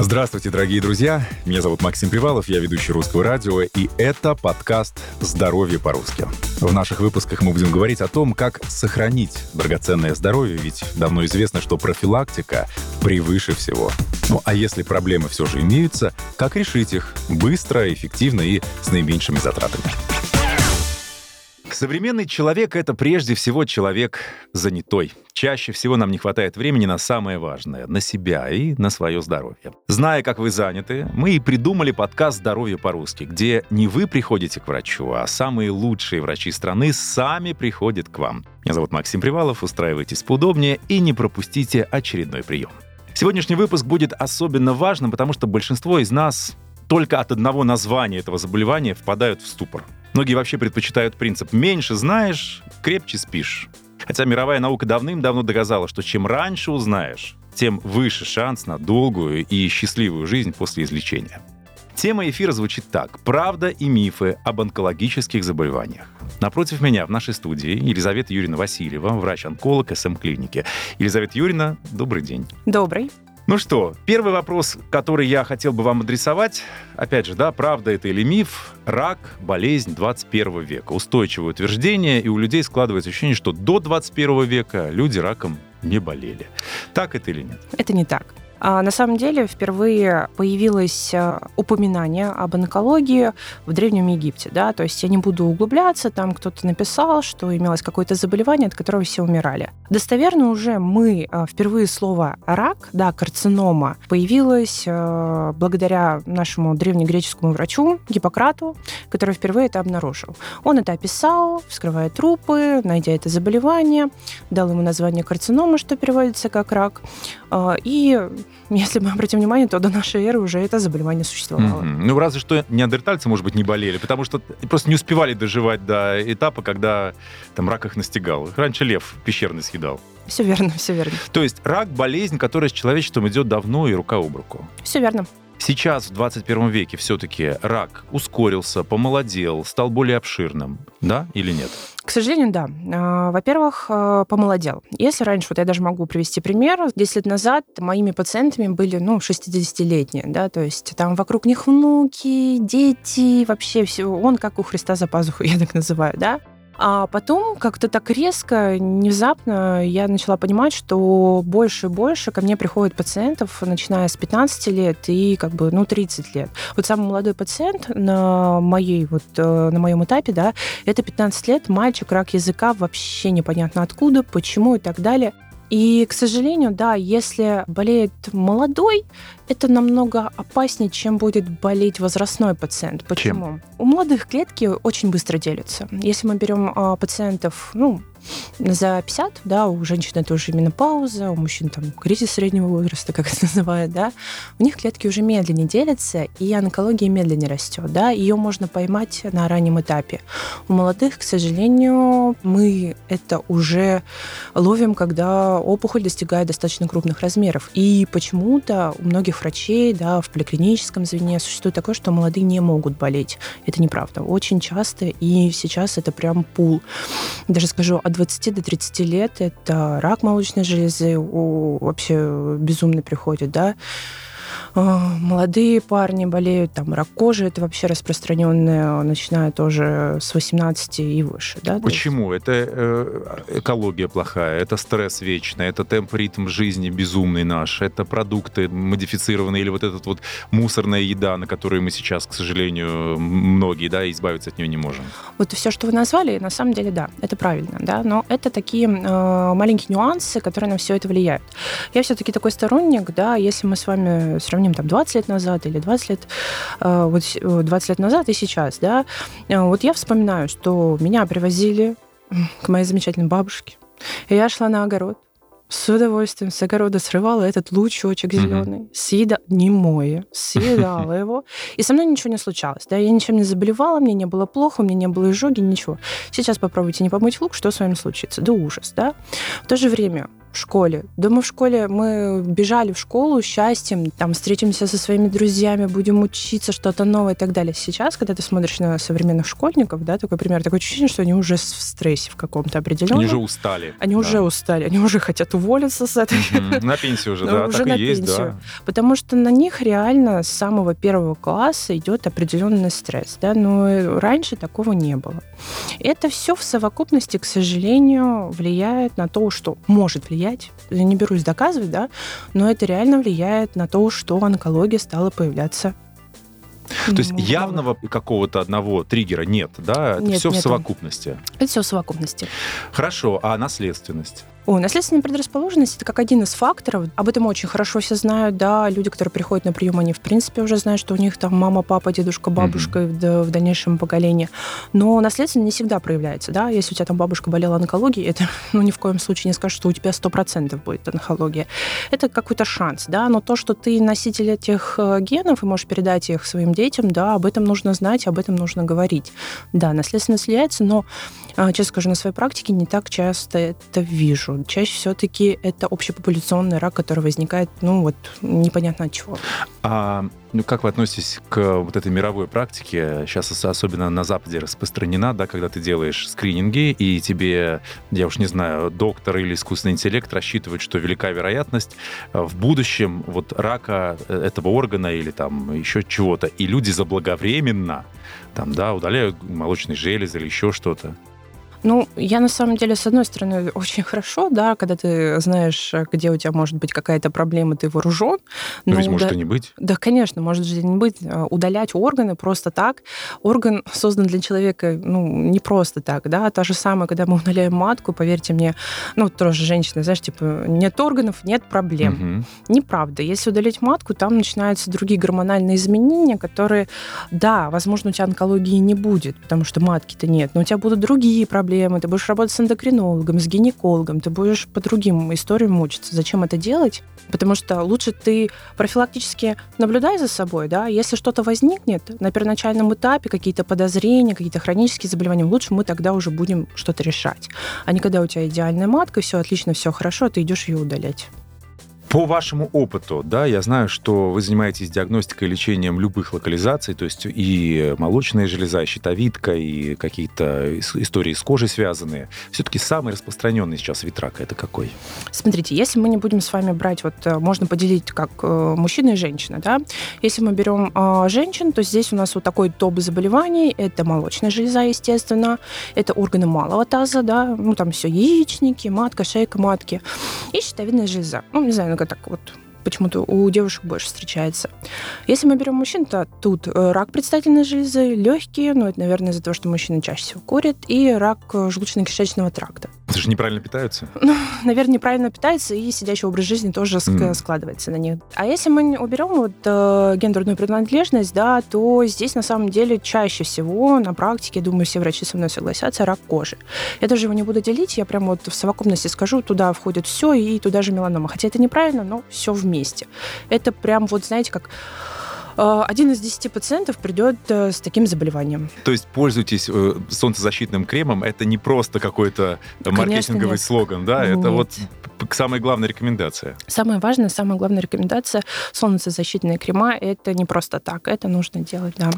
Здравствуйте, дорогие друзья. Меня зовут Максим Привалов, я ведущий русского радио, и это подкаст «Здоровье по-русски». В наших выпусках мы будем говорить о том, как сохранить драгоценное здоровье, ведь давно известно, что профилактика превыше всего. Ну а если проблемы все же имеются, как решить их быстро, эффективно и с наименьшими затратами? Современный человек — это прежде всего человек занятой. Чаще всего нам не хватает времени на самое важное — на себя и на свое здоровье. Зная, как вы заняты, мы и придумали подкаст «Здоровье по-русски», где не вы приходите к врачу, а самые лучшие врачи страны сами приходят к вам. Меня зовут Максим Привалов, устраивайтесь поудобнее и не пропустите очередной прием. Сегодняшний выпуск будет особенно важным, потому что большинство из нас только от одного названия этого заболевания впадают в ступор. Многие вообще предпочитают принцип «меньше знаешь, крепче спишь». Хотя мировая наука давным-давно доказала, что чем раньше узнаешь, тем выше шанс на долгую и счастливую жизнь после излечения. Тема эфира звучит так. Правда и мифы об онкологических заболеваниях. Напротив меня в нашей студии Елизавета Юрьевна Васильева, врач-онколог СМ-клиники. Елизавета Юрьевна, добрый день. Добрый. Ну что, первый вопрос, который я хотел бы вам адресовать, опять же, да, правда это или миф, рак – болезнь 21 века. Устойчивое утверждение, и у людей складывается ощущение, что до 21 века люди раком не болели. Так это или нет? Это не так. А на самом деле впервые появилось э, упоминание об онкологии в Древнем Египте. Да? То есть я не буду углубляться, там кто-то написал, что имелось какое-то заболевание, от которого все умирали. Достоверно уже мы э, впервые слово «рак», да, карцинома, появилось э, благодаря нашему древнегреческому врачу Гиппократу, который впервые это обнаружил. Он это описал, вскрывая трупы, найдя это заболевание, дал ему название карцинома, что переводится как рак. И если мы обратим внимание, то до нашей эры уже это заболевание существовало. Mm-hmm. Ну, разве что неандертальцы, может быть, не болели, потому что просто не успевали доживать до этапа, когда там рак их настигал. Раньше лев пещерный съедал. Все верно, все верно. То есть рак – болезнь, которая с человечеством идет давно и рука об руку. Все верно. Сейчас, в 21 веке, все-таки рак ускорился, помолодел, стал более обширным, да или нет? К сожалению, да. А, во-первых, а, помолодел. Если раньше, вот я даже могу привести пример, 10 лет назад моими пациентами были, ну, 60-летние, да, то есть там вокруг них внуки, дети, вообще все, он как у Христа за пазухой, я так называю, да. А потом как-то так резко, внезапно я начала понимать, что больше и больше ко мне приходят пациентов, начиная с 15 лет и как бы, ну, 30 лет. Вот самый молодой пациент на моей вот, э, на моем этапе, да, это 15 лет, мальчик, рак языка, вообще непонятно откуда, почему и так далее. И, к сожалению, да, если болеет молодой, это намного опаснее, чем будет болеть возрастной пациент. Почему? Чем? У молодых клетки очень быстро делятся. Если мы берем а, пациентов, ну, за 50, да, у женщин это уже именно пауза, у мужчин там кризис среднего возраста, как это называют, да, у них клетки уже медленнее делятся, и онкология медленнее растет, да, ее можно поймать на раннем этапе. У молодых, к сожалению, мы это уже ловим, когда опухоль достигает достаточно крупных размеров. И почему-то у многих врачей, да, в поликлиническом звене существует такое, что молодые не могут болеть. Это неправда. Очень часто, и сейчас это прям пул. Даже скажу, от 20 до 30 лет это рак молочной железы, у, вообще безумный приходит, да, молодые парни болеют, там рак кожи, это вообще распространенное, начиная тоже с 18 и выше. Да? Почему? Это э, экология плохая, это стресс вечный, это темп, ритм жизни безумный наш, это продукты модифицированные или вот этот вот мусорная еда, на которую мы сейчас, к сожалению, многие, да, избавиться от нее не можем. Вот все, что вы назвали, на самом деле, да, это правильно, да, но это такие э, маленькие нюансы, которые на все это влияют. Я все-таки такой сторонник, да, если мы с вами сравним там 20 лет назад или 20 лет, э, вот 20 лет назад и сейчас, да, э, вот я вспоминаю, что меня привозили к моей замечательной бабушке, и я шла на огород, с удовольствием с огорода срывала этот лучочек зеленый, mm-hmm. съеда... не мое, съедала его, и со мной ничего не случалось, да, я ничем не заболевала, мне не было плохо, у меня не было изжоги, ничего. Сейчас попробуйте не помыть лук, что с вами случится? Да ужас, да. В то же время в школе. Думаю, в школе мы бежали в школу счастьем, там встретимся со своими друзьями, будем учиться что-то новое и так далее. Сейчас, когда ты смотришь на современных школьников, да, такой пример, такое ощущение, что они уже в стрессе в каком-то определенном. Они уже устали. Они да. уже устали, они уже хотят уволиться с этой. На пенсию уже, Ну, да, уже так на и есть, пенсию. да. Потому что на них реально с самого первого класса идет определенный стресс, да, но раньше такого не было. Это все в совокупности, к сожалению, влияет на то, что может влиять, я не берусь доказывать, да, но это реально влияет на то, что онкология стала появляться. То есть Ну, явного какого-то одного триггера нет, да? Это Нет, все в нету. совокупности. Это все в совокупности. Хорошо, а наследственность? О, наследственная предрасположенность это как один из факторов. Об этом очень хорошо все знают, да. Люди, которые приходят на прием, они в принципе уже знают, что у них там мама, папа, дедушка, бабушка в, д- в дальнейшем поколении. Но наследственность не всегда проявляется, да. Если у тебя там бабушка болела онкологией, это ну, ни в коем случае не скажешь, что у тебя 100% будет онкология. Это какой-то шанс, да. Но то, что ты носитель этих э, генов и можешь передать их своим детям, да, об этом нужно знать, об этом нужно говорить. Да, наследственность влияется, но а, честно скажу, на своей практике не так часто это вижу. Чаще все-таки это общепопуляционный рак, который возникает, ну вот, непонятно от чего. А ну, как вы относитесь к вот этой мировой практике? Сейчас ос- особенно на Западе распространена, да, когда ты делаешь скрининги, и тебе, я уж не знаю, доктор или искусственный интеллект рассчитывает, что велика вероятность э, в будущем вот рака э, этого органа или там еще чего-то, и люди заблаговременно там, да, удаляют молочные железы или еще что-то. Ну, я на самом деле, с одной стороны, очень хорошо, да, когда ты знаешь, где у тебя может быть какая-то проблема, ты вооружен. Но но ведь может уда- и не быть. Да, конечно, может же не быть. А, Удалять органы просто так. Орган создан для человека, ну, не просто так, да. Та же самое, когда мы удаляем матку, поверьте мне, ну, тоже женщины, знаешь, типа, нет органов, нет проблем. Мгм. Неправда. Если удалить матку, там начинаются другие гормональные изменения, которые, да, возможно, у тебя онкологии не будет, потому что матки-то нет, но у тебя будут другие проблемы. Ты будешь работать с эндокринологом, с гинекологом, ты будешь по другим историям мучиться. Зачем это делать? Потому что лучше ты профилактически наблюдай за собой, да, если что-то возникнет на первоначальном этапе, какие-то подозрения, какие-то хронические заболевания, лучше мы тогда уже будем что-то решать. А не когда у тебя идеальная матка, все отлично, все хорошо, а ты идешь ее удалять. По вашему опыту, да, я знаю, что вы занимаетесь диагностикой и лечением любых локализаций, то есть и молочная железа, и щитовидка, и какие-то ис- истории с кожей связанные. Все-таки самый распространенный сейчас вид рака это какой? Смотрите, если мы не будем с вами брать, вот э, можно поделить как э, мужчина и женщина, да. Если мы берем э, женщин, то здесь у нас вот такой топ заболеваний. Это молочная железа, естественно, это органы малого таза, да, ну там все яичники, матка, шейка матки и щитовидная железа. Ну не знаю, как так вот почему-то у девушек больше встречается. Если мы берем мужчин, то тут э, рак предстательной железы, легкие, ну это, наверное, из-за того, что мужчины чаще всего курят, и рак э, желудочно-кишечного тракта Это же неправильно питаются. наверное, неправильно питается, и сидячий образ жизни тоже Мгм. складывается на них. А если мы уберем вот э, гендерную принадлежность, да, то здесь на самом деле чаще всего на практике, думаю, все врачи со мной согласятся, рак кожи. Я даже его не буду делить, я прям вот в совокупности скажу, туда входит все, и туда же меланома. Хотя это неправильно, но все вместе. Это прям вот, знаете, как один из десяти пациентов придет э, с таким заболеванием. То есть пользуйтесь э, солнцезащитным кремом, это не просто какой-то э, маркетинговый нет. слоган, да, это Нет. вот п- самая главная рекомендация. Самое важное, самая главная рекомендация солнцезащитные крема это не просто так, это нужно делать, да.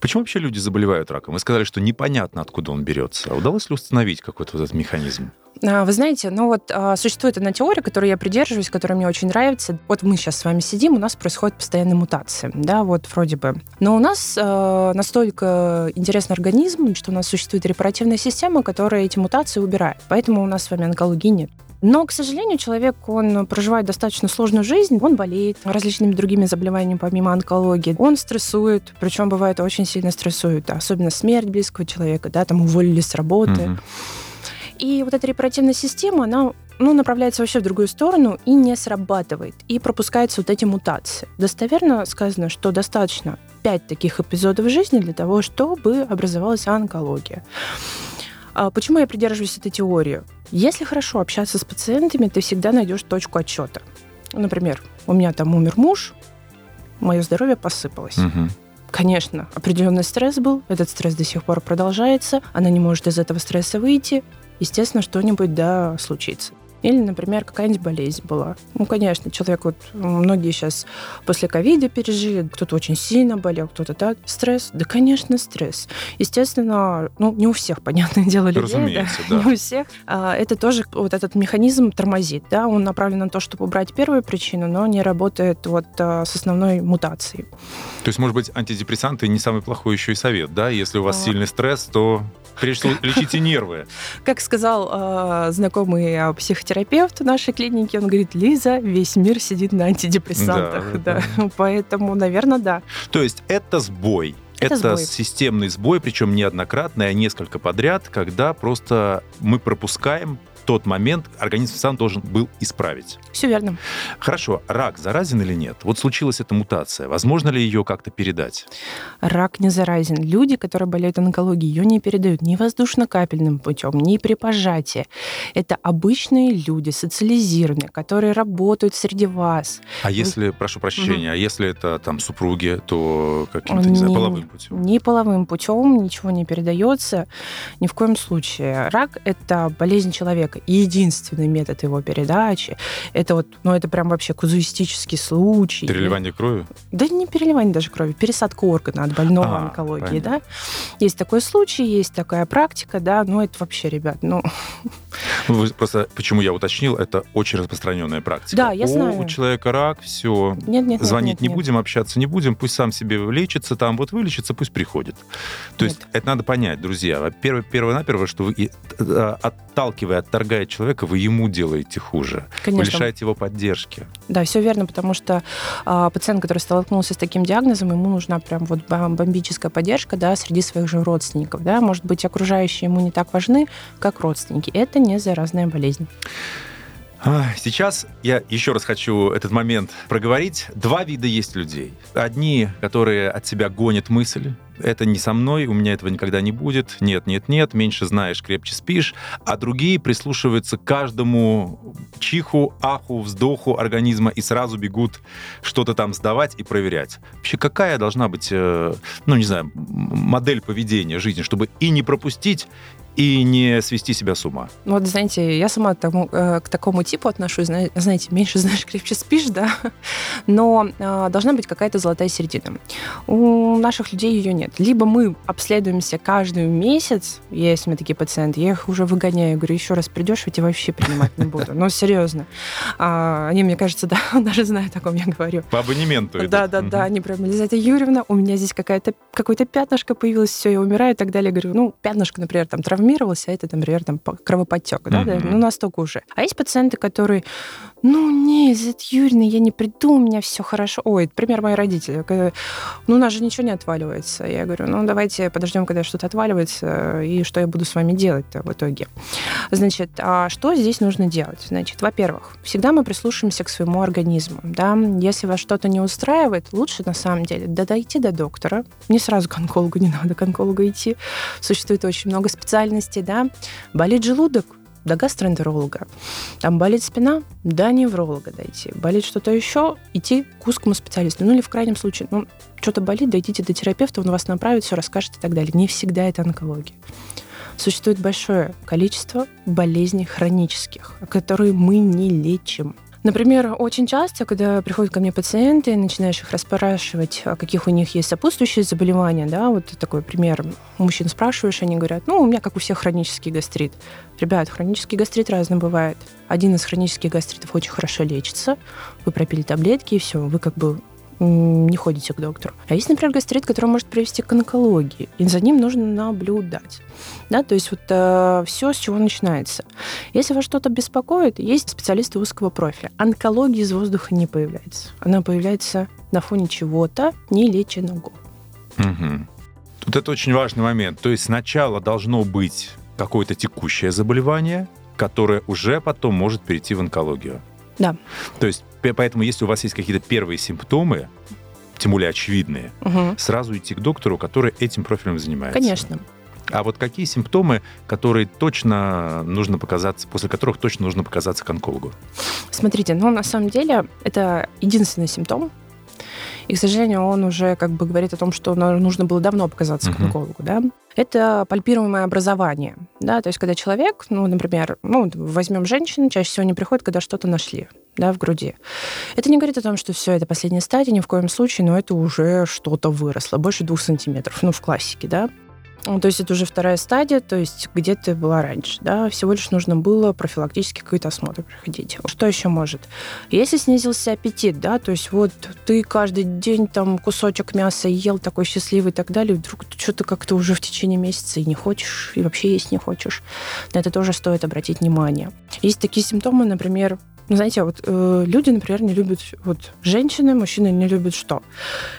Почему вообще люди заболевают раком? Вы сказали, что непонятно, откуда он берется. А Удалось ли установить какой-то вот этот механизм? А, Вы знаете, ну вот а, существует одна теория, которой я придерживаюсь, которая мне очень нравится. Вот мы сейчас с вами сидим, у нас происходит постоянные мутации, да, вот вроде бы. Но у нас а, настолько интересный организм, что у нас существует репаративная система, которая эти мутации убирает. Поэтому у нас с вами онкологии нет. Но, к сожалению, человек, он проживает достаточно сложную жизнь, он болеет различными другими заболеваниями помимо онкологии, он стрессует, причем бывает очень сильно стрессует, особенно смерть близкого человека, да, там уволили с работы. Мгм. И вот эта репаративная система, она ну, направляется вообще в другую сторону и не срабатывает. И пропускаются вот эти мутации. Достоверно сказано, что достаточно 5 таких эпизодов жизни для того, чтобы образовалась онкология. А почему я придерживаюсь этой теории? Если хорошо общаться с пациентами, ты всегда найдешь точку отчета. Например, у меня там умер муж, мое здоровье посыпалось. Мгм. Конечно, определенный стресс был, этот стресс до сих пор продолжается, она не может из этого стресса выйти, естественно, что-нибудь да случится. Или, например, какая-нибудь болезнь была. Ну, конечно, человек вот, многие сейчас после ковида пережили, кто-то очень сильно болел, кто-то так. Стресс? Да, конечно, стресс. Естественно, ну, не у всех, понятное дело, людей. Разумеется, да. Не у всех. А, это тоже вот этот механизм тормозит, да, он направлен на то, чтобы убрать первую причину, но не работает вот а, с основной мутацией. То есть, может быть, антидепрессанты не самый плохой еще и совет, да? Если у вас а... сильный стресс, то прежде всего лечите нервы. Как сказал э, знакомый а, психотерапевт нашей клинике, он говорит, Лиза, весь мир сидит на антидепрессантах. Да, да. да. Поэтому, наверное, да. То есть это сбой. Это, это сбой. системный сбой, причем неоднократный, а несколько подряд, когда просто мы пропускаем тот момент организм сам должен был исправить. Все верно. Хорошо. Рак заразен или нет? Вот случилась эта мутация. Возможно ли ее как-то передать? Рак не заразен. Люди, которые болеют онкологией, ее не передают ни воздушно-капельным путем, ни при пожатии. Это обычные люди, социализированные, которые работают среди вас. А если, прошу прощения, угу. а если это там супруги, то каким-то, не знаю, половым путем? Ни половым путем ничего не передается ни в коем случае. Рак – это болезнь человека человека. И единственный метод его передачи, это вот, ну, это прям вообще казуистический случай. Переливание крови? Да не переливание даже крови, пересадка органа от больного а, онкологии, понятно. да. Есть такой случай, есть такая практика, да, но это вообще, ребят, ну... Вы просто, почему я уточнил, это очень распространенная практика. Да, я О, знаю. у человека рак, все, нет, нет, звонить нет, нет, не нет. будем, общаться не будем, пусть сам себе лечится, там вот вылечится, пусть приходит. То нет. есть это надо понять, друзья. Первое, первое-наперво, что вы, э, отталкивая, отторгая отторгает человека, вы ему делаете хуже. Конечно. Вы лишаете его поддержки. Да, все верно, потому что э, пациент, который столкнулся с таким диагнозом, ему нужна прям вот бомбическая поддержка, да, среди своих же родственников, да, может быть, окружающие ему не так важны, как родственники. Это не заразная болезнь. Сейчас я еще раз хочу этот момент проговорить. Два вида есть людей. Одни, которые от себя гонят мысли, это не со мной, у меня этого никогда не будет, нет, нет, нет, меньше знаешь, крепче спишь, а другие прислушиваются к каждому чиху, аху, вздоху организма и сразу бегут что-то там сдавать и проверять. Вообще какая должна быть, э, ну не знаю, модель поведения жизни, чтобы и не пропустить, и не свести себя с ума. Вот, знаете, я сама тому, э, к такому типу отношусь, знаете, меньше знаешь, крепче спишь, да, но э, должна быть какая-то золотая середина. У наших людей ее нет. Либо мы обследуемся каждый месяц, есть у меня такие пациенты, я их уже выгоняю, говорю, еще раз придешь, я тебя вообще принимать не буду. Ну, серьезно. А, они, мне кажется, да, даже знают, о ком я говорю. По абонементу Да, да, да, они прям, Елизавета Юрьевна, у меня здесь какая-то, какое-то пятнышко появилось, все, я умираю и так далее. Говорю, ну, пятнышко, например, там, травма травмировался, а это, например, там кровоподтек, да, mm-hmm. да, ну настолько уже. А есть пациенты, которые, ну нет, Юрьевна, я не приду, у меня все хорошо. Ой, пример мои родители. Ну, у нас же ничего не отваливается. Я говорю, ну давайте подождем, когда что-то отваливается, и что я буду с вами делать-то в итоге. Значит, а что здесь нужно делать? Значит, во-первых, всегда мы прислушиваемся к своему организму, да, если вас что-то не устраивает, лучше на самом деле дойти до доктора, не сразу к онкологу, не надо к онкологу идти. Существует очень много специальных специальности, да, болит желудок, до гастроэнтеролога. Там болит спина, до невролога дойти. Болит что-то еще, идти к узкому специалисту. Ну или в крайнем случае, ну, что-то болит, дойдите до терапевта, он вас направит, все расскажет и так далее. Не всегда это онкология. Существует большое количество болезней хронических, которые мы не лечим. Например, очень часто, когда приходят ко мне пациенты, начинаешь их расспрашивать, а каких у них есть сопутствующие заболевания, да, вот такой пример. Мужчин спрашиваешь, они говорят, ну, у меня, как у всех, хронический гастрит. Ребят, хронический гастрит разный бывает. Один из хронических гастритов очень хорошо лечится, вы пропили таблетки, и все, вы как бы не ходите к доктору. А есть, например, гастрит, который может привести к онкологии, и за ним нужно наблюдать. Да, то есть вот э, все, с чего начинается. Если вас что-то беспокоит, есть специалисты узкого профиля. Онкология из воздуха не появляется. Она появляется на фоне чего-то нелеченного. Угу. Тут это очень важный момент. То есть сначала должно быть какое-то текущее заболевание, которое уже потом может перейти в онкологию. Да. То есть Поэтому, если у вас есть какие-то первые симптомы, тем более очевидные, угу. сразу идти к доктору, который этим профилем занимается. Конечно. А вот какие симптомы, которые точно нужно показаться, после которых точно нужно показаться к онкологу? Смотрите, ну на самом деле это единственный симптом, И, к сожалению, он уже как бы говорит о том, что нужно было давно показаться uh-huh. к онкологу, да. Это пальпируемое образование, да, то есть когда человек, ну, например, ну, возьмем женщину, чаще всего они приходят, когда что-то нашли, да, в груди. Это не говорит о том, что все, это последняя стадия, ни в коем случае, но это уже что-то выросло, больше двух сантиметров, ну, в классике, да. Ну, то есть это уже вторая стадия, то есть где ты была раньше, да, всего лишь нужно было профилактически какой-то осмотр проходить. Что еще может? Если снизился аппетит, да, то есть вот ты каждый день там кусочек мяса ел, такой счастливый и так далее, вдруг что-то как-то уже в течение месяца и не хочешь, и вообще есть не хочешь. На это тоже стоит обратить внимание. Есть такие симптомы, например, знаете, вот э, люди, например, не любят, вот женщины, мужчины не любят что?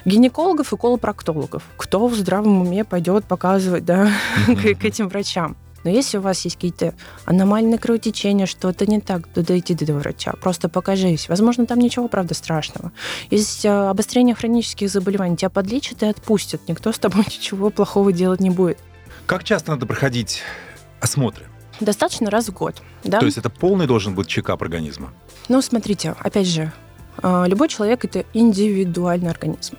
Гинекологов и колопроктологов. Кто в здравом уме пойдет показывать, да, к, к этим врачам? Но если у вас есть какие-то аномальные кровотечения, что-то не так, то дойти до врача. Просто покажись. Возможно, там ничего, правда, страшного. Есть э, обострение хронических заболеваний. Тебя подлечат и отпустят. Никто с тобой ничего плохого делать не будет. Как часто надо проходить осмотры? Достаточно раз в год. Да? То есть это полный должен быть чекап организма? Ну, смотрите, опять же, а, любой человек – это индивидуальный организм.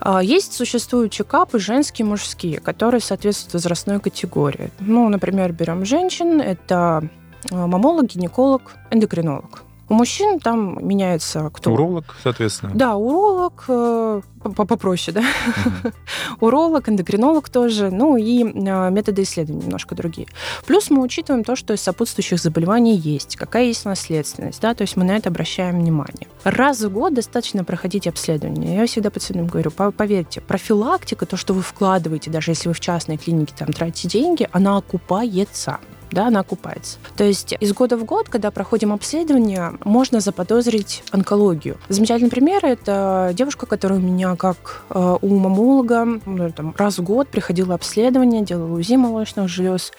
А, есть, существуют чекапы женские, мужские, которые соответствуют возрастной категории. Ну, например, берем женщин, это а, мамолог, гинеколог, эндокринолог. У мужчин там меняется кто? Уролог, соответственно. Да, уролог, э, попроще, да. Угу. уролог, эндокринолог тоже, ну и э, методы исследований немножко другие. Плюс мы учитываем то, что из сопутствующих заболеваний есть, какая есть наследственность, да, то есть мы на это обращаем внимание. Раз в год достаточно проходить обследование. Я всегда пациентам говорю, поверьте, профилактика, то, что вы вкладываете, даже если вы в частной клинике там тратите деньги, она окупается да, она окупается. То есть из года в год, когда проходим обследование, можно заподозрить онкологию. Замечательный пример – это девушка, которая у меня как э, у мамолога ну, там, раз в год приходила обследование, делала УЗИ молочных желез.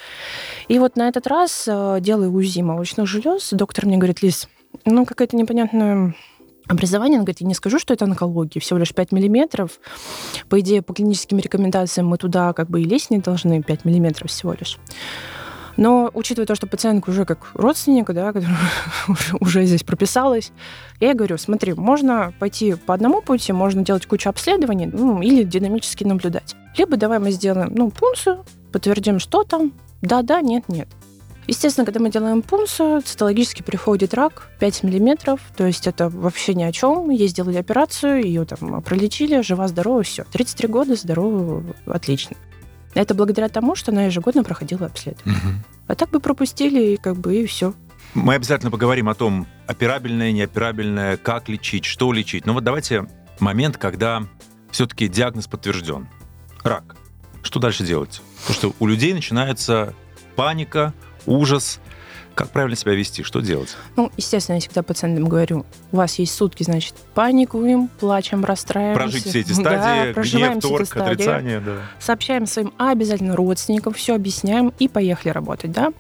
И вот на этот раз, э, делая УЗИ молочных желез, доктор мне говорит, Лиз, ну какая-то непонятная образование, он говорит, я не скажу, что это онкология, всего лишь 5 миллиметров. По идее, по клиническим рекомендациям мы туда как бы и лезть не должны, 5 миллиметров всего лишь. Но учитывая то, что пациентка уже как родственник, да, которая уже здесь прописалась, я ей говорю, смотри, можно пойти по одному пути, можно делать кучу обследований, ну, или динамически наблюдать. Либо давай мы сделаем, ну, пункцию, подтвердим, что там, да-да, нет-нет. Естественно, когда мы делаем пункцию, цитологически приходит рак 5 миллиметров, то есть это вообще ни о чем. Ей сделали операцию, ее там пролечили, жива-здорова, все. 33 года, здорово, отлично. Это благодаря тому, что она ежегодно проходила обследование. Угу. А так бы пропустили, и как бы и все. Мы обязательно поговорим о том, операбельное, неоперабельное, как лечить, что лечить. Но вот давайте момент, когда все-таки диагноз подтвержден. Рак. Что дальше делать? Потому что у людей начинается паника, ужас, как правильно себя вести? Что делать? Ну, естественно, я всегда пациентам говорю, у вас есть сутки, значит, паникуем, плачем, расстраиваемся. Прожить все эти стадии, да, гнев, торг, отрицание. Да. Сообщаем своим обязательно родственникам, все объясняем и поехали работать. Да?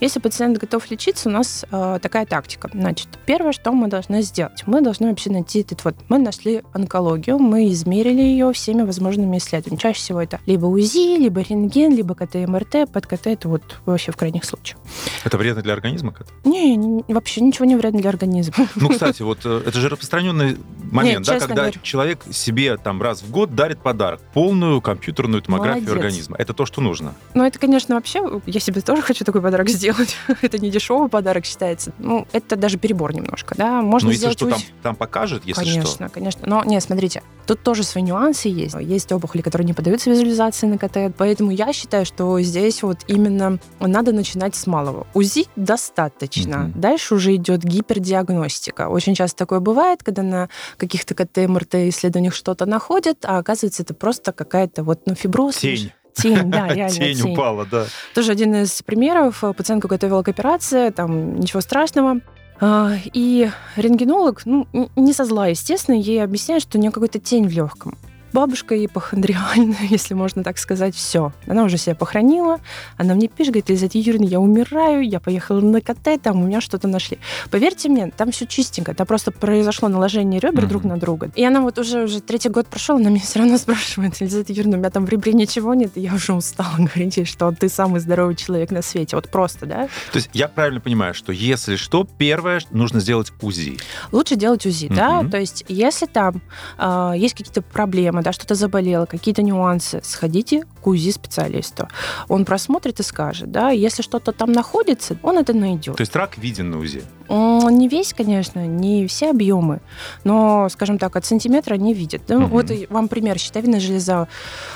Если пациент готов лечиться, у нас э, такая тактика. Значит, первое, что мы должны сделать, мы должны вообще найти этот вот, мы нашли онкологию, мы измерили ее всеми возможными исследованиями. Чаще всего это либо УЗИ, либо рентген, либо КТ-МРТ, под КТ это вот вообще в крайних случаях. Это вредно для организма? Не, не, вообще ничего не вредно для организма. Ну, кстати, вот э, это же распространенный момент, Нет, да, когда говорю. человек себе там раз в год дарит подарок, полную компьютерную томографию Молодец. организма. Это то, что нужно. Ну, это, конечно, вообще, я себе тоже хочу такой подарок сделать. это не дешевый подарок считается. Ну, это даже перебор немножко, да. Можно ну, если что, там, там покажет, если конечно, что. Конечно, конечно. Но, не, смотрите, тут тоже свои нюансы есть. Есть опухоли, которые не поддаются визуализации на КТ, поэтому я считаю, что здесь вот именно надо начинать с малого. УЗИ достаточно. Mm-hmm. Дальше уже идет гипердиагностика. Очень часто такое бывает, когда на каких-то КТ, МРТ исследованиях что-то находят, а оказывается это просто какая-то вот ну, фиброз. Тень. Тень, да, реально тень. Тень упала, да. Тоже один из примеров. Пациентку готовила к операции, там ничего страшного. А, и рентгенолог, ну, не со зла, естественно, ей объясняет, что у нее какая-то тень в легком. Бабушка ипохондриальная, если можно так сказать, все. Она уже себя похоронила, она мне пишет, говорит, Лизавета Юрьевна, я умираю, я поехала на КТ, там у меня что-то нашли. Поверьте мне, там все чистенько, там просто произошло наложение ребер mm-hmm. друг на друга. И она вот уже, уже третий год прошел, она меня все равно спрашивает, Лизавета Юрьевна, у меня там в ребре ничего нет, и я уже устала говорить, что ты самый здоровый человек на свете. Вот просто, да? То есть я правильно понимаю, что если что, первое, нужно сделать УЗИ. Лучше делать УЗИ, mm-hmm. да? То есть если там э, есть какие-то проблемы, да, что-то заболело, какие-то нюансы, сходите к УЗИ-специалисту. Он просмотрит и скажет, да, если что-то там находится, он это найдет. То есть рак виден на УЗИ? Не весь, конечно, не все объемы, но, скажем так, от сантиметра не видят. угу. Вот вам пример, щитовидная железа.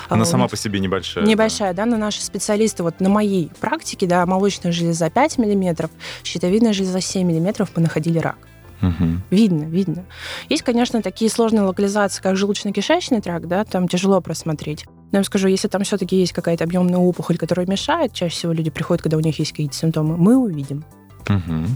Она а, сама по себе небольшая. Небольшая, да. да, но наши специалисты, вот на моей практике, да, молочная железа 5 миллиметров, щитовидная железа 7 миллиметров, мы находили рак. Угу. Видно, видно. Есть, конечно, такие сложные локализации, как желудочно-кишечный тракт, да, там тяжело просмотреть. Но я вам скажу, если там все-таки есть какая-то объемная опухоль, которая мешает, чаще всего люди приходят, когда у них есть какие-то симптомы, мы увидим. Угу.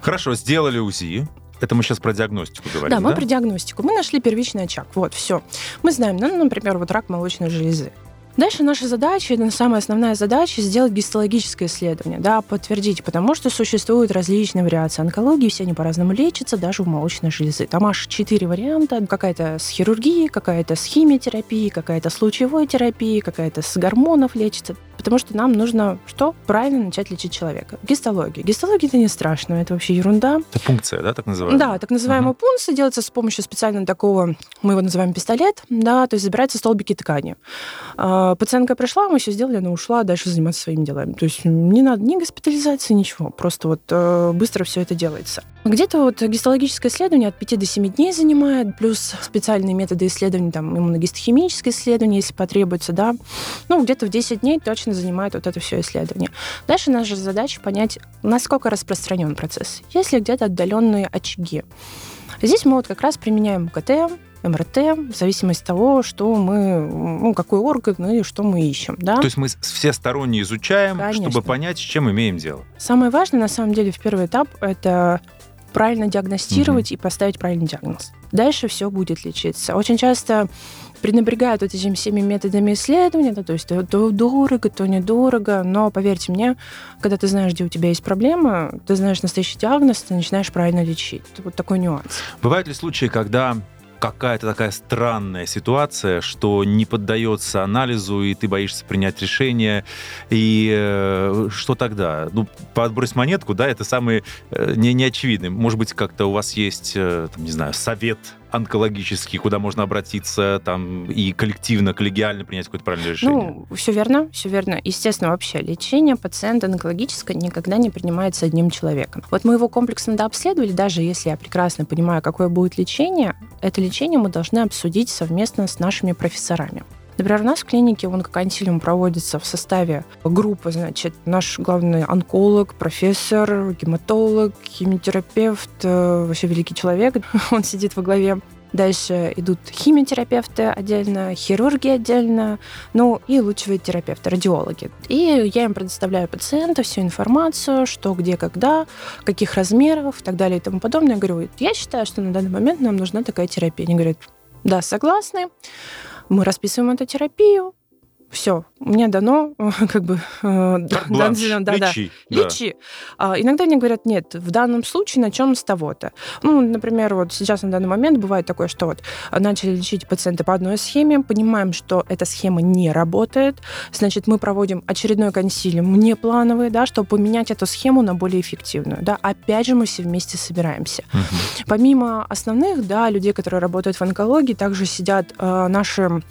Хорошо, сделали УЗИ. Это мы сейчас про диагностику говорим, да? Да, мы про диагностику. Мы нашли первичный очаг. Вот, все. Мы знаем, ну, например, вот рак молочной железы. Дальше наша задача, это самая основная задача, сделать гистологическое исследование, да, подтвердить, потому что существуют различные вариации онкологии, все они по-разному лечатся, даже у молочной железы. Там аж четыре варианта, какая-то с хирургией, какая-то с химиотерапией, какая-то с лучевой терапией, какая-то с гормонов лечится потому что нам нужно что? Правильно начать лечить человека. Гистология. Гистология это не страшно, это вообще ерунда. Это пункция, да, так называемая? Да, так называемая угу. пункция делается с помощью специально такого, мы его называем пистолет, да, то есть забираются столбики ткани. А, пациентка пришла, мы все сделали, она ушла дальше заниматься своими делами. То есть не надо ни госпитализации, ничего, просто вот э, быстро все это делается. Где-то вот гистологическое исследование от 5 до 7 дней занимает, плюс специальные методы исследований, там иммуногистохимическое исследование, если потребуется, да. Ну, где-то в 10 дней точно занимает вот это все исследование. Дальше наша задача понять, насколько распространен процесс. Если где-то отдаленные очаги. Здесь мы вот как раз применяем КТ, МРТ, в зависимости от того, что мы, ну, какой орган и что мы ищем. Да? То есть мы все сторонне изучаем, Конечно. чтобы понять, с чем имеем дело. Самое важное, на самом деле, в первый этап – это правильно диагностировать угу. и поставить правильный диагноз. Дальше все будет лечиться. Очень часто пренебрегают вот этими всеми методами исследования, да, то есть то, дорого, то недорого, но поверьте мне, когда ты знаешь, где у тебя есть проблема, ты знаешь настоящий диагноз, ты начинаешь правильно лечить. Вот такой нюанс. Бывают ли случаи, когда какая-то такая странная ситуация, что не поддается анализу, и ты боишься принять решение. И э, что тогда? Ну, подбрось монетку, да, это самый э, не, неочевидный. Может быть, как-то у вас есть, э, там, не знаю, совет онкологический, куда можно обратиться там и коллективно, коллегиально принять какое-то правильное решение? Ну, все верно, все верно. Естественно, вообще лечение пациента онкологического никогда не принимается одним человеком. Вот мы его комплексно дообследовали, даже если я прекрасно понимаю, какое будет лечение, это лечение мы должны обсудить совместно с нашими профессорами. Например, у нас в клинике онкоконсилиум проводится в составе группы, значит, наш главный онколог, профессор, гематолог, химиотерапевт, э, вообще великий человек, он сидит во главе Дальше идут химиотерапевты отдельно, хирурги отдельно, ну и лучевые терапевты, радиологи. И я им предоставляю пациента всю информацию, что, где, когда, каких размеров и так далее и тому подобное. Я говорю, я считаю, что на данный момент нам нужна такая терапия. Они говорят, да, согласны мы расписываем эту терапию, все, мне дано, как бы, э, да, да, лечи, да, лечи. А, иногда мне говорят, нет, в данном случае начнем с того-то. Ну, например, вот сейчас на данный момент бывает такое, что вот начали лечить пациента по одной схеме, понимаем, что эта схема не работает, значит, мы проводим очередной консилиум неплановый, да, чтобы поменять эту схему на более эффективную, да. Опять же, мы все вместе собираемся. Угу. Помимо основных, да, людей, которые работают в онкологии, также сидят э, наши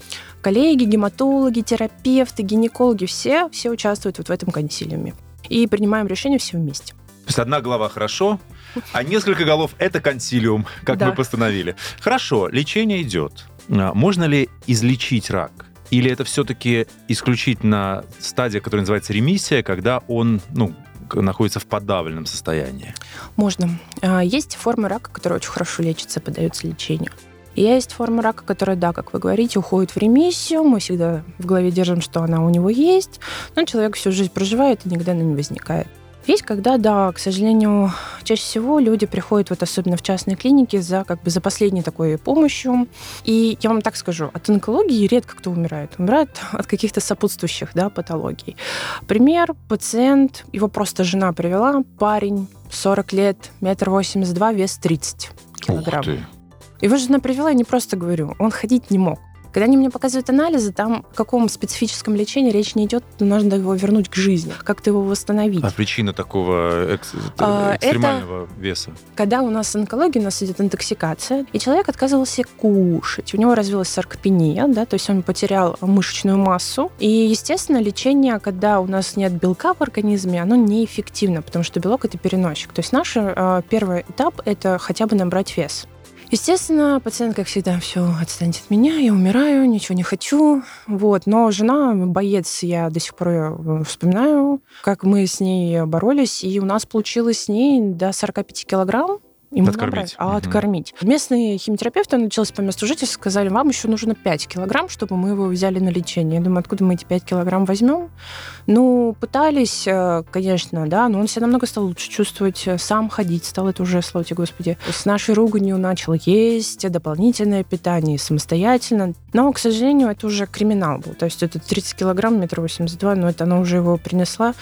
коллеги, гематологи, терапевты, гинекологи, все, все участвуют вот в этом консилиуме. И принимаем решения все вместе. То есть одна голова хорошо, а несколько голов – это консилиум, как да. мы постановили. Хорошо, лечение идет. А можно ли излечить рак? Или это все-таки исключительно стадия, которая называется ремиссия, когда он, ну, находится в подавленном состоянии? Можно. А, есть формы рака, которые очень хорошо лечатся, поддаются лечению. Есть форма рака, которая, да, как вы говорите, уходит в ремиссию. Мы всегда в голове держим, что она у него есть, но человек всю жизнь проживает и никогда она не возникает. Есть, когда, да, к сожалению, чаще всего люди приходят, вот особенно в частные клиники, за как бы за последней такой помощью. И я вам так скажу, от онкологии редко кто умирает. Умирает от каких-то сопутствующих да, патологий. Пример, пациент, его просто жена привела, парень, 40 лет, метр восемьдесят два, вес 30 килограмм. Ух ты. Его жена привела, я не просто говорю, он ходить не мог. Когда они мне показывают анализы, там о каком специфическом лечении речь не идет, нужно его вернуть к жизни, как-то его восстановить. А причина такого экс- А, экстремального веса? Когда у нас онкология, у нас идет интоксикация, и человек отказывался кушать. У него развилась саркопения, да, то есть он потерял мышечную массу. И, естественно, лечение, когда у нас нет белка в организме, оно неэффективно, потому что белок – это переносчик. То есть наш э, первый этап – это хотя бы набрать вес. Естественно, пациент, как всегда, все, отстаньте от меня, я умираю, ничего не хочу. Вот. Но жена, боец, я до сих пор её вспоминаю, как мы с ней боролись, и у нас получилось с ней до 45 килограмм. Мы Откормить. набрали. А Мгм. откормить. Местные химиотерапевты, началось по месту жительства, сказали, вам еще нужно 5 килограмм, чтобы мы его взяли на лечение. Я думаю, откуда мы эти 5 килограмм возьмем? Ну, пытались, э, конечно, да, но он себя намного стал лучше чувствовать, э, сам ходить стал, это уже, слава тебе, Господи. С нашей руганью начал есть, дополнительное питание самостоятельно. Но, к сожалению, это уже криминал был. То есть это 30 килограмм, метр восемьдесят два, но это она уже его принесла.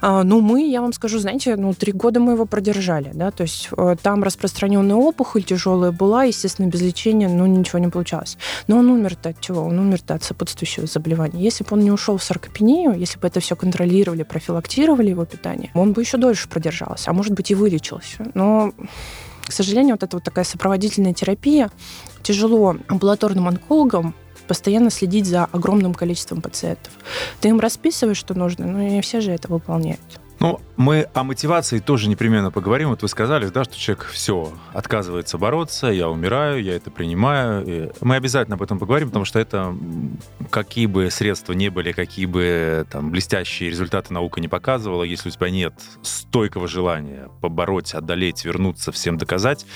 А, Ну, мы, я вам скажу, знаете, ну, три года мы его продержали, да, то есть э, там распространенная опухоль тяжелая была, естественно, без лечения, ну, ничего не получалось. Но он умер-то от чего? Он умер-то от сопутствующего заболевания. Если бы он не ушел в саркопению, если бы это все контролировали, профилактировали его питание, он бы еще дольше продержался, а может быть и вылечился. Но к сожалению, вот эта вот такая сопроводительная терапия тяжело амбулаторным онкологам постоянно следить за огромным количеством пациентов. Ты им расписываешь, что нужно, но не все же это выполняют. Ну, мы о мотивации тоже непременно поговорим. Вот вы сказали, да, что человек все, отказывается бороться, я умираю, я это принимаю. И мы обязательно об этом поговорим, потому что это, какие бы средства не были, какие бы там блестящие результаты наука не показывала, если у тебя нет стойкого желания побороть, одолеть, вернуться, всем доказать,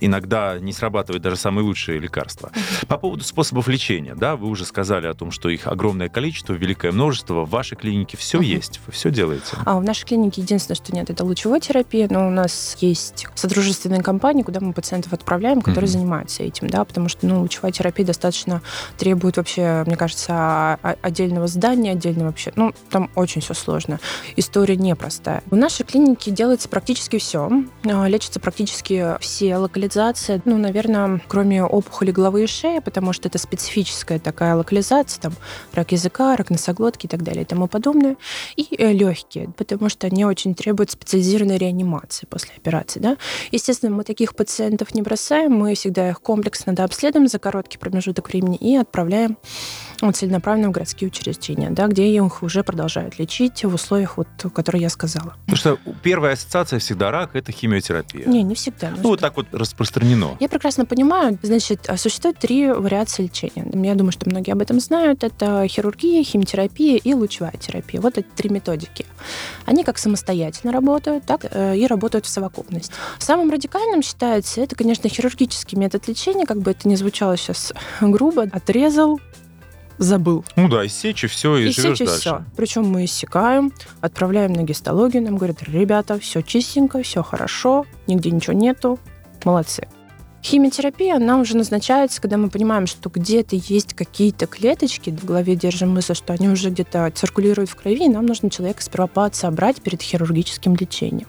иногда не срабатывают даже самые лучшие лекарства. По поводу способов лечения, да, вы уже сказали о том, что их огромное количество, великое множество. В вашей клинике все Мгм. есть, вы все делаете. А в нашей клинике единственное, что нет, это лучевой терапия, но у нас есть содружественные компании, куда мы пациентов отправляем, которые Мгм. занимаются этим, да, потому что, ну, лучевая терапия достаточно требует вообще, мне кажется, отдельного здания, отдельно вообще, ну, там очень все сложно. История непростая. В нашей клинике делается практически все, лечатся практически все локализации, ну, наверное, кроме опухоли головы и шеи, потому что это специфическая такая локализация, там, рак языка, рак носоглотки и так далее и тому подобное и легкие, потому что они очень требуют специализированной реанимации после операции. Да? Естественно, мы таких пациентов не бросаем, мы всегда их комплексно дообследуем за короткий промежуток времени и отправляем целенаправленно в городские учреждения, да, где их уже продолжают лечить в условиях, вот, которые я сказала. Потому что первая ассоциация всегда рак это химиотерапия. Не, не всегда. Ну, вот так вот распространено. Я прекрасно понимаю, значит, а существует три вариации лечения. Я думаю, что многие об этом знают. Это хирургия, химиотерапия и лучевая терапия. Вот эти три методики. Они как самостоятельно работают, так э, и работают в совокупности. Самым радикальным считается это, конечно, хирургический метод лечения, как бы это ни звучало сейчас грубо, отрезал, забыл. Ну да, иссечь и все, и, И живешь сечь, дальше. все. Причем мы иссекаем, отправляем на гистологию, нам говорят, ребята, все чистенько, все хорошо, нигде ничего нету, молодцы. Химиотерапия, она уже назначается, когда мы понимаем, что где-то есть какие-то клеточки, в голове держим мысль, что они уже где-то циркулируют в крови, и нам нужно человека сперва подсобрать перед хирургическим лечением.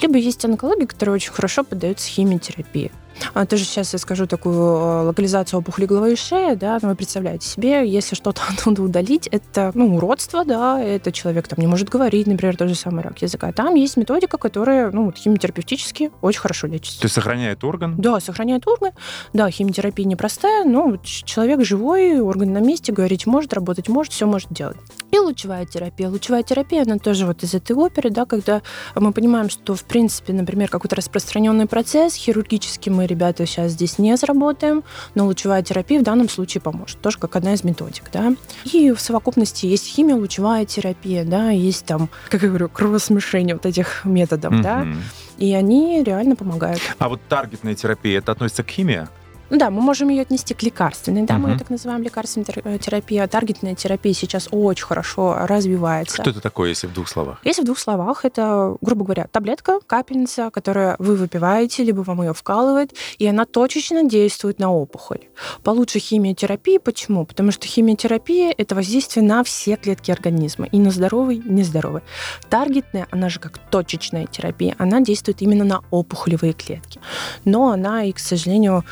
Либо есть онкология, которая очень хорошо поддается химиотерапии. А, Тоже сейчас я скажу такую э, локализацию опухоли головы и шеи, да, ну, вы представляете себе, если что-то оттуда удалить, это, ну, уродство, да, это человек там не может говорить, например, тот же самый рак языка. Там есть методика, которая, ну, вот химиотерапевтически очень хорошо лечится. То есть сохраняет орган. Да, сохраняет орган. Да, химиотерапия непростая, но человек живой, орган на месте, говорить может, работать может, все может делать. И лучевая терапия. Лучевая терапия, она тоже вот из этой оперы, да, когда мы понимаем, что, в принципе, например, какой-то распространенный процесс, хирургически мы, ребята, сейчас здесь не заработаем, но лучевая терапия в данном случае поможет. Тоже как одна из методик, да. И в совокупности есть химия, лучевая терапия, да, есть там, как я говорю, кровосмешение вот этих методов, да, Мгм. и они реально помогают. А вот таргетная терапия, это относится к химии? Ну да, мы можем ее отнести к лекарственной, да, угу. мы ее так называем лекарственной э, терапией, таргетная терапия сейчас очень хорошо развивается. Что это такое, если в двух словах? Если в двух словах, это, грубо говоря, таблетка, капельница, которую вы выпиваете, либо вам ее вкалывает, и она точечно действует на опухоль. Получше химиотерапии. Почему? Потому что химиотерапия – это воздействие на все клетки организма, и на здоровый, и нездоровый. Таргетная, она же как точечная терапия, она действует именно на опухолевые клетки. Но она и, к сожалению,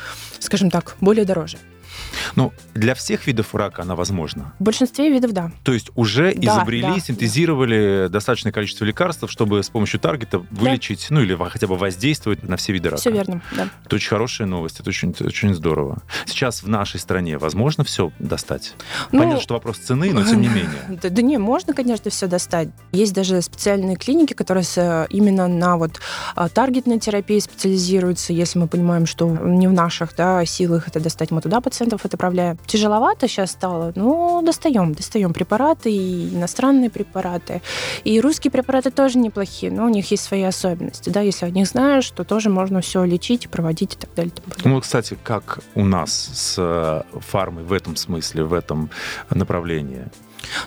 скажем так, более дороже. Ну, для всех видов рака она возможна? В большинстве видов, да. То есть уже да, изобрели, да, синтезировали да. достаточное количество лекарств, чтобы с помощью таргета вылечить, да. ну или хотя бы воздействовать на все виды рака. Все верно, да. Это очень хорошая новость, это очень, очень здорово. Сейчас в нашей стране возможно все достать? Ну, Понятно, что вопрос цены, но тем не менее. Да, да не, можно, конечно, все достать. Есть даже специальные клиники, которые именно на вот а, таргетной терапии специализируются. Если мы понимаем, что не в наших да, силах это достать, мы туда пациентов отправляем. Тяжеловато сейчас стало, ну, достаем, достаем препараты, и иностранные препараты. И русские препараты тоже неплохие, но у них есть свои особенности. Да, если о них знаешь, то тоже можно все лечить, проводить и так далее. Ну, кстати, как у нас с э, фармой в этом смысле, в этом направлении?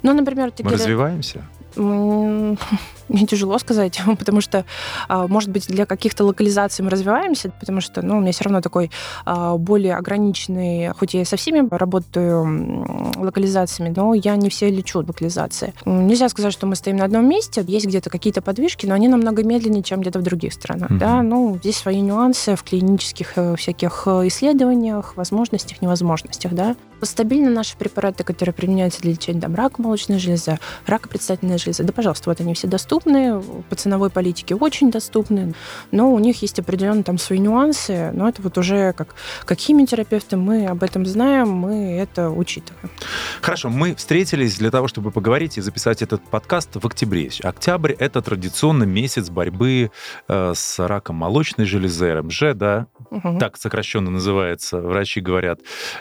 Ну, например, Мы развиваемся? Мне тяжело сказать, потому что, а, может быть, для каких-то локализаций мы развиваемся, потому что, ну, у меня все равно такой а, более ограниченный, хоть я со всеми работаю локализациями, но я не все лечу локализации. Нельзя сказать, что мы стоим на одном месте, есть где-то какие-то подвижки, но они намного медленнее, чем где-то в других странах, mm-hmm. да, ну, здесь свои нюансы в клинических э, всяких э, исследованиях, возможностях, невозможностях, да. Стабильно наши препараты, которые применяются для лечения там, рака молочной железы, рака предстательной железы, да, пожалуйста, вот они все доступны, по ценовой политике очень доступны, но у них есть определенные там свои нюансы, но это вот уже как, как химиотерапевты мы об этом знаем, мы это учитываем. Хорошо, мы встретились для того, чтобы поговорить и записать этот подкаст в октябре. Октябрь — это традиционно месяц борьбы э, с раком молочной железы, РМЖ, да, угу. так сокращенно называется, врачи говорят.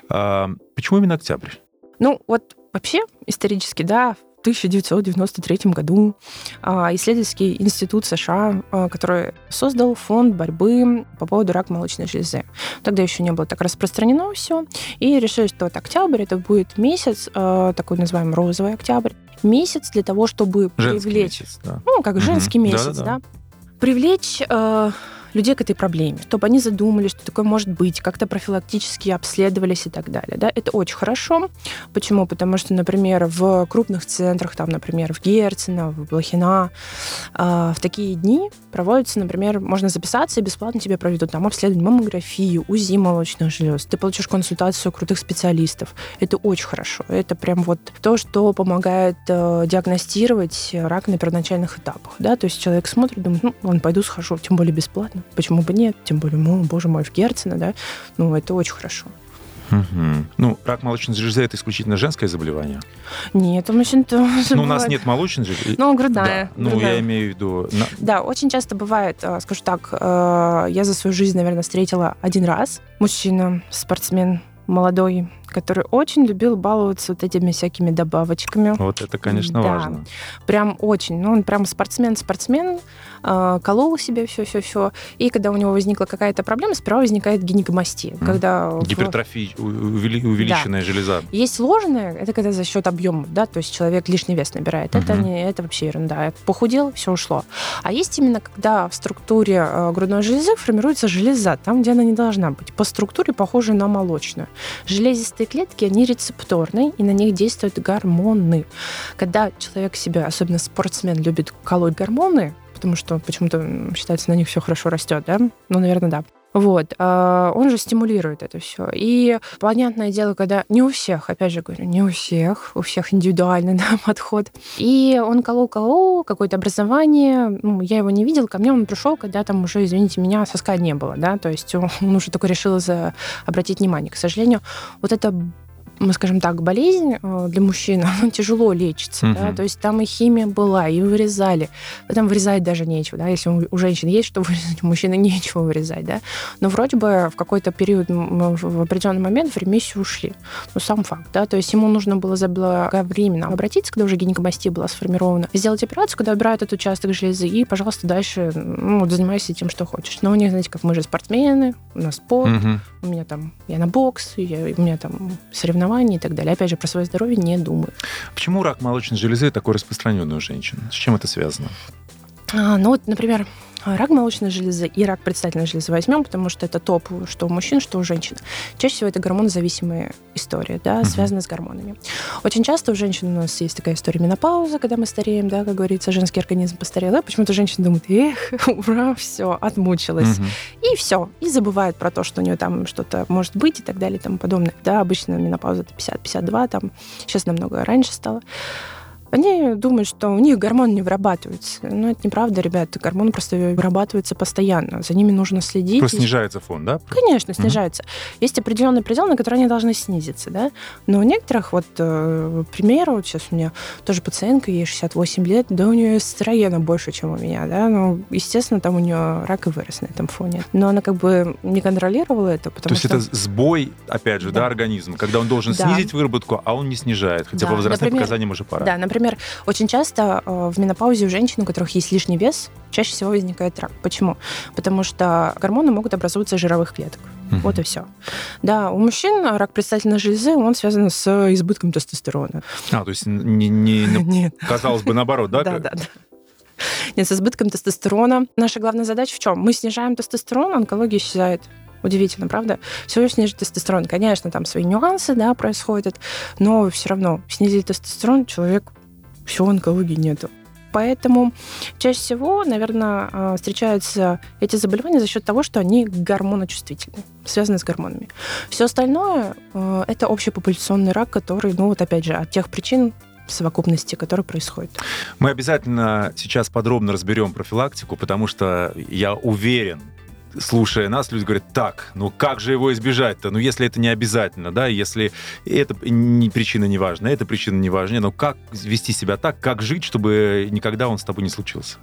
Э, почему именно октябрь? Ну, вот вообще исторически, да, 1993 году а, исследовательский институт США, а, который создал фонд борьбы по поводу рака молочной железы. Тогда еще не было так распространено все, и решили, что вот октябрь это будет месяц, а, такой называемый розовый октябрь, месяц для того, чтобы женский привлечь, месяц, да. ну как угу. женский месяц, да, да, да. привлечь людей к этой проблеме, чтобы они задумали, что такое может быть, как-то профилактически обследовались и так далее. Да? Это очень хорошо. Почему? Потому что, например, в крупных центрах, там, например, в Герцена, в Блохина, э, в такие дни проводятся, например, можно записаться и бесплатно тебе проведут там обследование маммографию, УЗИ молочных желез. Ты получишь консультацию крутых специалистов. Это очень хорошо. Это прям вот то, что помогает э, диагностировать рак на первоначальных этапах. Да? То есть человек смотрит, думает, ну, ладно, пойду схожу, тем более бесплатно. Почему бы нет? Тем более, ну, боже мой, в Герцена, да? Ну, это очень хорошо. Угу. Ну, рак молочной железы это исключительно женское заболевание? Нет, у мужчин тоже Ну, у нас нет молочной железы. Ну, грудная. Да. Ну, грудная. я имею в виду... Да, очень часто бывает, э, скажу так, э, я за свою жизнь, наверное, встретила один раз мужчина, спортсмен, молодой, который очень любил баловаться вот этими всякими добавочками. Вот это, конечно, да. важно. Прям очень. Ну, он прям спортсмен-спортсмен, э, колол себе все-все-все. И когда у него возникла какая-то проблема, сперва возникает гинекомастия. Mm. Когда Гипертрофия, в... увеличенная да. железа. Есть ложная, это когда за счет объема, да, то есть человек лишний вес набирает. Mm-hmm. Это, не, это вообще ерунда. Похудел, все ушло. А есть именно, когда в структуре э, грудной железы формируется железа, там, где она не должна быть. По структуре похожа на молочную. Железистые клетки, они рецепторные, и на них действуют гормоны. Когда человек себя, особенно спортсмен, любит колоть гормоны, потому что почему-то считается, на них все хорошо растет, да? Ну, наверное, да. Вот, а, он же стимулирует это все. И понятное дело, когда не у всех, опять же говорю, не у всех, у всех индивидуальный да, подход. И он колол-колол, какое-то образование, ну, я его не видел, ко мне он пришел, когда там уже, извините меня, соска не было, да, то есть он уже только решил за... обратить внимание. К сожалению, вот это мы скажем так, болезнь э, для мужчин, она тяжело лечится, угу. да, то есть там и химия была, и вырезали. Потом вырезать даже нечего, да, если у женщин есть что вырезать, у мужчины нечего вырезать, да. Но вроде бы в какой-то период, в определенный момент в ремиссию ушли. Ну, сам факт, да, то есть ему нужно было заблаговременно обратиться, когда уже гинекомастия была сформирована, сделать операцию, когда убирают этот участок железы, и, пожалуйста, дальше ну, занимайся тем, что хочешь. Но у них, знаете, как мы же спортсмены, у нас спорт, угу. у меня там, я на бокс, я, у меня там соревнования и так далее. Опять же, про свое здоровье не думаю. Почему рак молочной железы такой распространенный у женщин? С чем это связано? А, ну вот, например, рак молочной железы и рак предстательной железы возьмем, потому что это топ, что у мужчин, что у женщин. Чаще всего это гормонозависимая история, да, uh-huh. связанная с гормонами. Очень часто у женщин у нас есть такая история менопаузы, когда мы стареем, да, как говорится, женский организм постарел, да, почему-то женщина думает, эх, ура, все, отмучилась. Uh-huh. И все, и забывает про то, что у нее там что-то может быть и так далее и тому подобное. Да, обычно менопауза это 50-52, там, сейчас намного раньше стало они думают, что у них гормон не вырабатывается. Но это неправда, ребята. Гормоны просто вырабатываются постоянно. За ними нужно следить. Просто снижается фон, да? Конечно, снижается. Mm-hmm. Есть определенный предел, на который они должны снизиться, да. Но у некоторых, вот, э, к примеру, вот сейчас у меня тоже пациентка, ей 68 лет, да у нее эстрогена больше, чем у меня, да. Ну, естественно, там у нее рак и вырос на этом фоне. Но она как бы не контролировала это, потому То есть что... это сбой, опять же, да, да организма, когда он должен да. снизить выработку, а он не снижает, хотя да. по возрастным например, показаниям уже пора. Да, например, Например, очень часто э, в менопаузе у женщин, у которых есть лишний вес, чаще всего возникает рак. Почему? Потому что гормоны могут образовываться из жировых клеток. Угу. Вот и все. Да, у мужчин рак предстательной железы, он связан с избытком тестостерона. А, то есть не, не, Нет. казалось бы, наоборот, да? Да, да, да. Нет, с избытком тестостерона. Наша главная задача в чем? Мы снижаем тестостерон, онкология исчезает. Удивительно, правда? Всего снижить тестостерон. Конечно, там свои нюансы да, происходят, но все равно снизить тестостерон человек все, онкологии нету. Поэтому чаще всего, наверное, а, встречаются эти заболевания за счет того, что они гормоночувствительны, связаны с гормонами. Все остальное а, это общепопуляционный рак, который, ну вот опять же, от тех причин, совокупности, которые происходят. Мы обязательно сейчас подробно разберем профилактику, потому что я уверен, слушая нас, люди говорят, так, ну как же его избежать-то? Ну если это не обязательно, да, если эта не, причина не важна, эта причина не важна, но как вести себя так, как жить, чтобы никогда он с тобой не случился?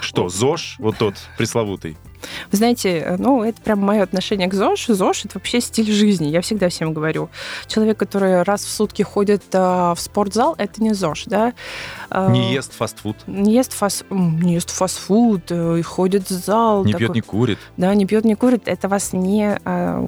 Что, ЗОЖ, вот тот пресловутый? Вы знаете, э, ну, это прям мое отношение к ЗОЖ. ЗОЖ — это вообще стиль жизни. Я всегда всем говорю. Человек, который раз в сутки ходит э, в спортзал, это не ЗОЖ, да? Э, не ест фастфуд. Не ест, фаст, не ест фастфуд, и ходит в зал. Не такой, пьет, не курит. Да, не пьет, не курит. Это вас не,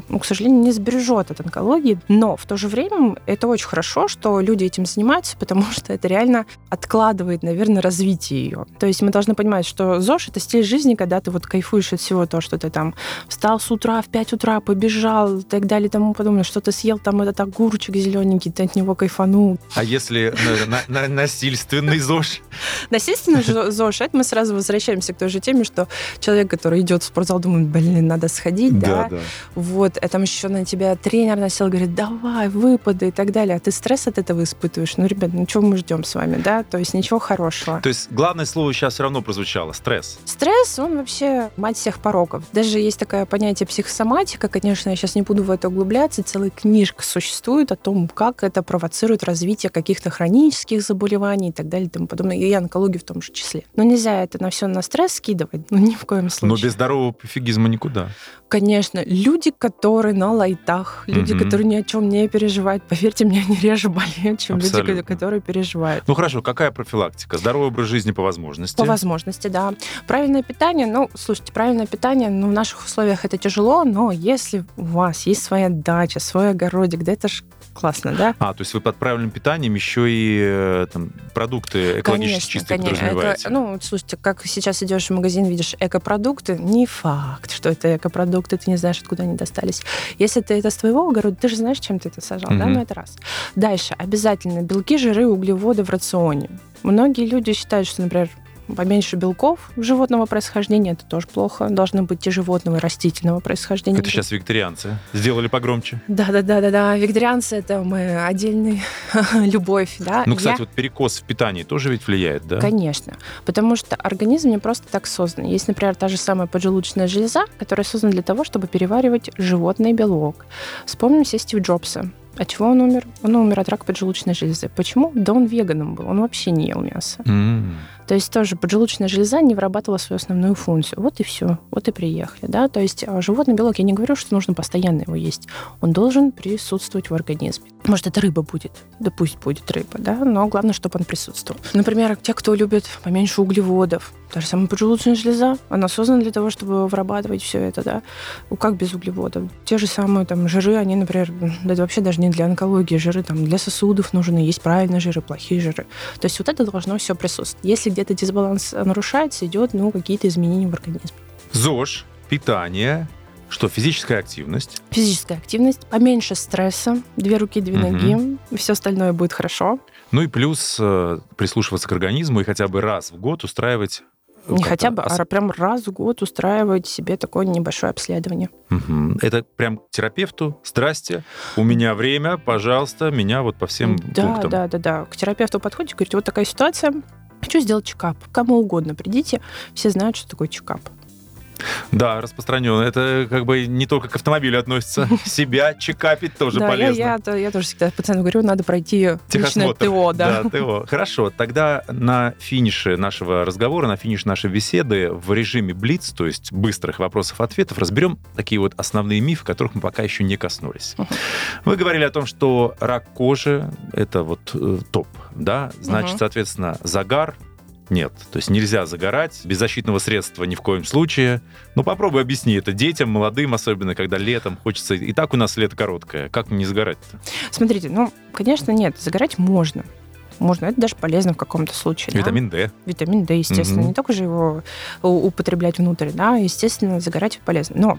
ну, к сожалению, не сбережет от онкологии. Но в то же время это очень хорошо, что люди этим занимаются, потому что это реально откладывает, наверное, развитие ее. То есть мы должны понимать, что ЗОЖ — это стиль жизни, когда ты вот кайфуешь от всего то, что ты там встал с утра в 5 утра, побежал и так далее и тому подобное, что ты съел там этот огурчик зелененький, ты от него кайфанул. А если на, на, насильственный ЗОЖ? Насильственный ЗОЖ, это мы сразу возвращаемся к той же теме, что человек, который идет в спортзал, думает, блин, надо сходить, да? да. Вот, а там еще на тебя тренер насел, говорит, давай, выпады и так далее. А ты стресс от этого испытываешь? Ну, ребят, ну чего мы ждем с вами, да? То есть ничего хорошего. То есть главное слово сейчас все равно прозвучало, стресс. Стресс, он вообще мать всех пороков. Даже есть такое понятие психосоматика, конечно, я сейчас не буду в это углубляться, целая книжка существует о том, как это провоцирует развитие каких-то хронических заболеваний и так далее и тому подобное, и онкологию в том же числе. Но нельзя это на все на стресс скидывать, ну ни в коем случае. Но без здорового пофигизма никуда. Конечно, люди, которые на лайтах, люди, угу. которые ни о чем не переживают, поверьте мне, они реже болеют, чем Абсолютно. люди, которые переживают. Ну хорошо, какая профилактика? Здоровый образ жизни по возможности? По возможности, да. Правильное питание, ну, слушайте, правильное питание, ну, в наших условиях это тяжело, но если у вас есть своя дача, свой огородик, да это же классно, да? А, то есть вы под правильным питанием еще и э, там, продукты экологически конечно, чистые конечно. подразумеваете? Это, ну, слушайте, как сейчас идешь в магазин, видишь экопродукты, не факт, что это экопродукты, ты не знаешь, откуда они достались. Если ты это с твоего огорода, ты же знаешь, чем ты это сажал, mm-hmm. да? Ну, это раз. Дальше, обязательно белки, жиры, углеводы в рационе. Многие люди считают, что, например, поменьше белков животного происхождения, это тоже плохо. Должны быть и животного, и растительного происхождения. Это сейчас вегетарианцы. Сделали погромче. Да-да-да-да-да. Вегетарианцы — это мы отдельный любовь, да. Ну, кстати, Я... вот перекос в питании тоже ведь влияет, да? Конечно. Потому что организм не просто так создан. Есть, например, та же самая поджелудочная железа, которая создана для того, чтобы переваривать животный белок. Вспомним все Стив Джобса От чего он умер? Он умер от рака поджелудочной железы. Почему? Да он веганом был, он вообще не ел мясо. М. То есть тоже поджелудочная железа не вырабатывала свою основную функцию. Вот и все, вот и приехали. Да? То есть а, животный белок, я не говорю, что нужно постоянно его есть. Он должен присутствовать в организме. Может, это рыба будет, да пусть будет рыба, да, но главное, чтобы он присутствовал. Например, те, кто любит поменьше углеводов, та же самая поджелудочная железа, она создана для того, чтобы вырабатывать все это, да. Ну, как без углеводов? Те же самые там жиры, они, например, да это вообще даже не для онкологии, жиры там для сосудов нужны, есть правильные жиры, плохие жиры. То есть вот это должно все присутствовать. Если где-то дисбаланс нарушается, идет, ну, какие-то изменения в организме. ЗОЖ, питание, что физическая активность. Физическая активность, поменьше стресса, две руки, две Мгм. ноги, все остальное будет хорошо. Ну и плюс э, прислушиваться к организму и хотя бы раз в год устраивать... э, Не хотя бы, а прям раз в год устраивать себе такое небольшое обследование. Мгм. Это прям к терапевту. Здрасте, у меня время, пожалуйста, меня вот по всем да, пунктам. да, да, да. К терапевту подходите, говорите, вот такая ситуация, хочу сделать чекап. Кому угодно придите, все знают, что такое чекап. Да, распространенно. Это как бы не только к автомобилю относится. Себя чекапить тоже да, полезно. я, я тоже всегда пациентам говорю, надо пройти личное. ТО, да. ТО. Хорошо, тогда на финише нашего разговора, на финише нашей беседы в режиме Блиц, то есть быстрых вопросов-ответов, разберем такие вот основные мифы, которых мы пока еще не коснулись. Вы говорили о том, что рак кожи – это вот э, топ, да? Значит, соответственно, загар нет. То есть нельзя загорать, без защитного средства ни в коем случае. Ну, попробуй объясни это детям, молодым, особенно когда летом хочется... И так у нас лето короткое. Как не загорать-то? Смотрите, ну, конечно, нет, загорать можно. Можно, это даже полезно в каком-то случае. да. Витамин D. Витамин D, естественно, Мгм. не только же его употреблять внутрь, да, естественно, загорать полезно. Но,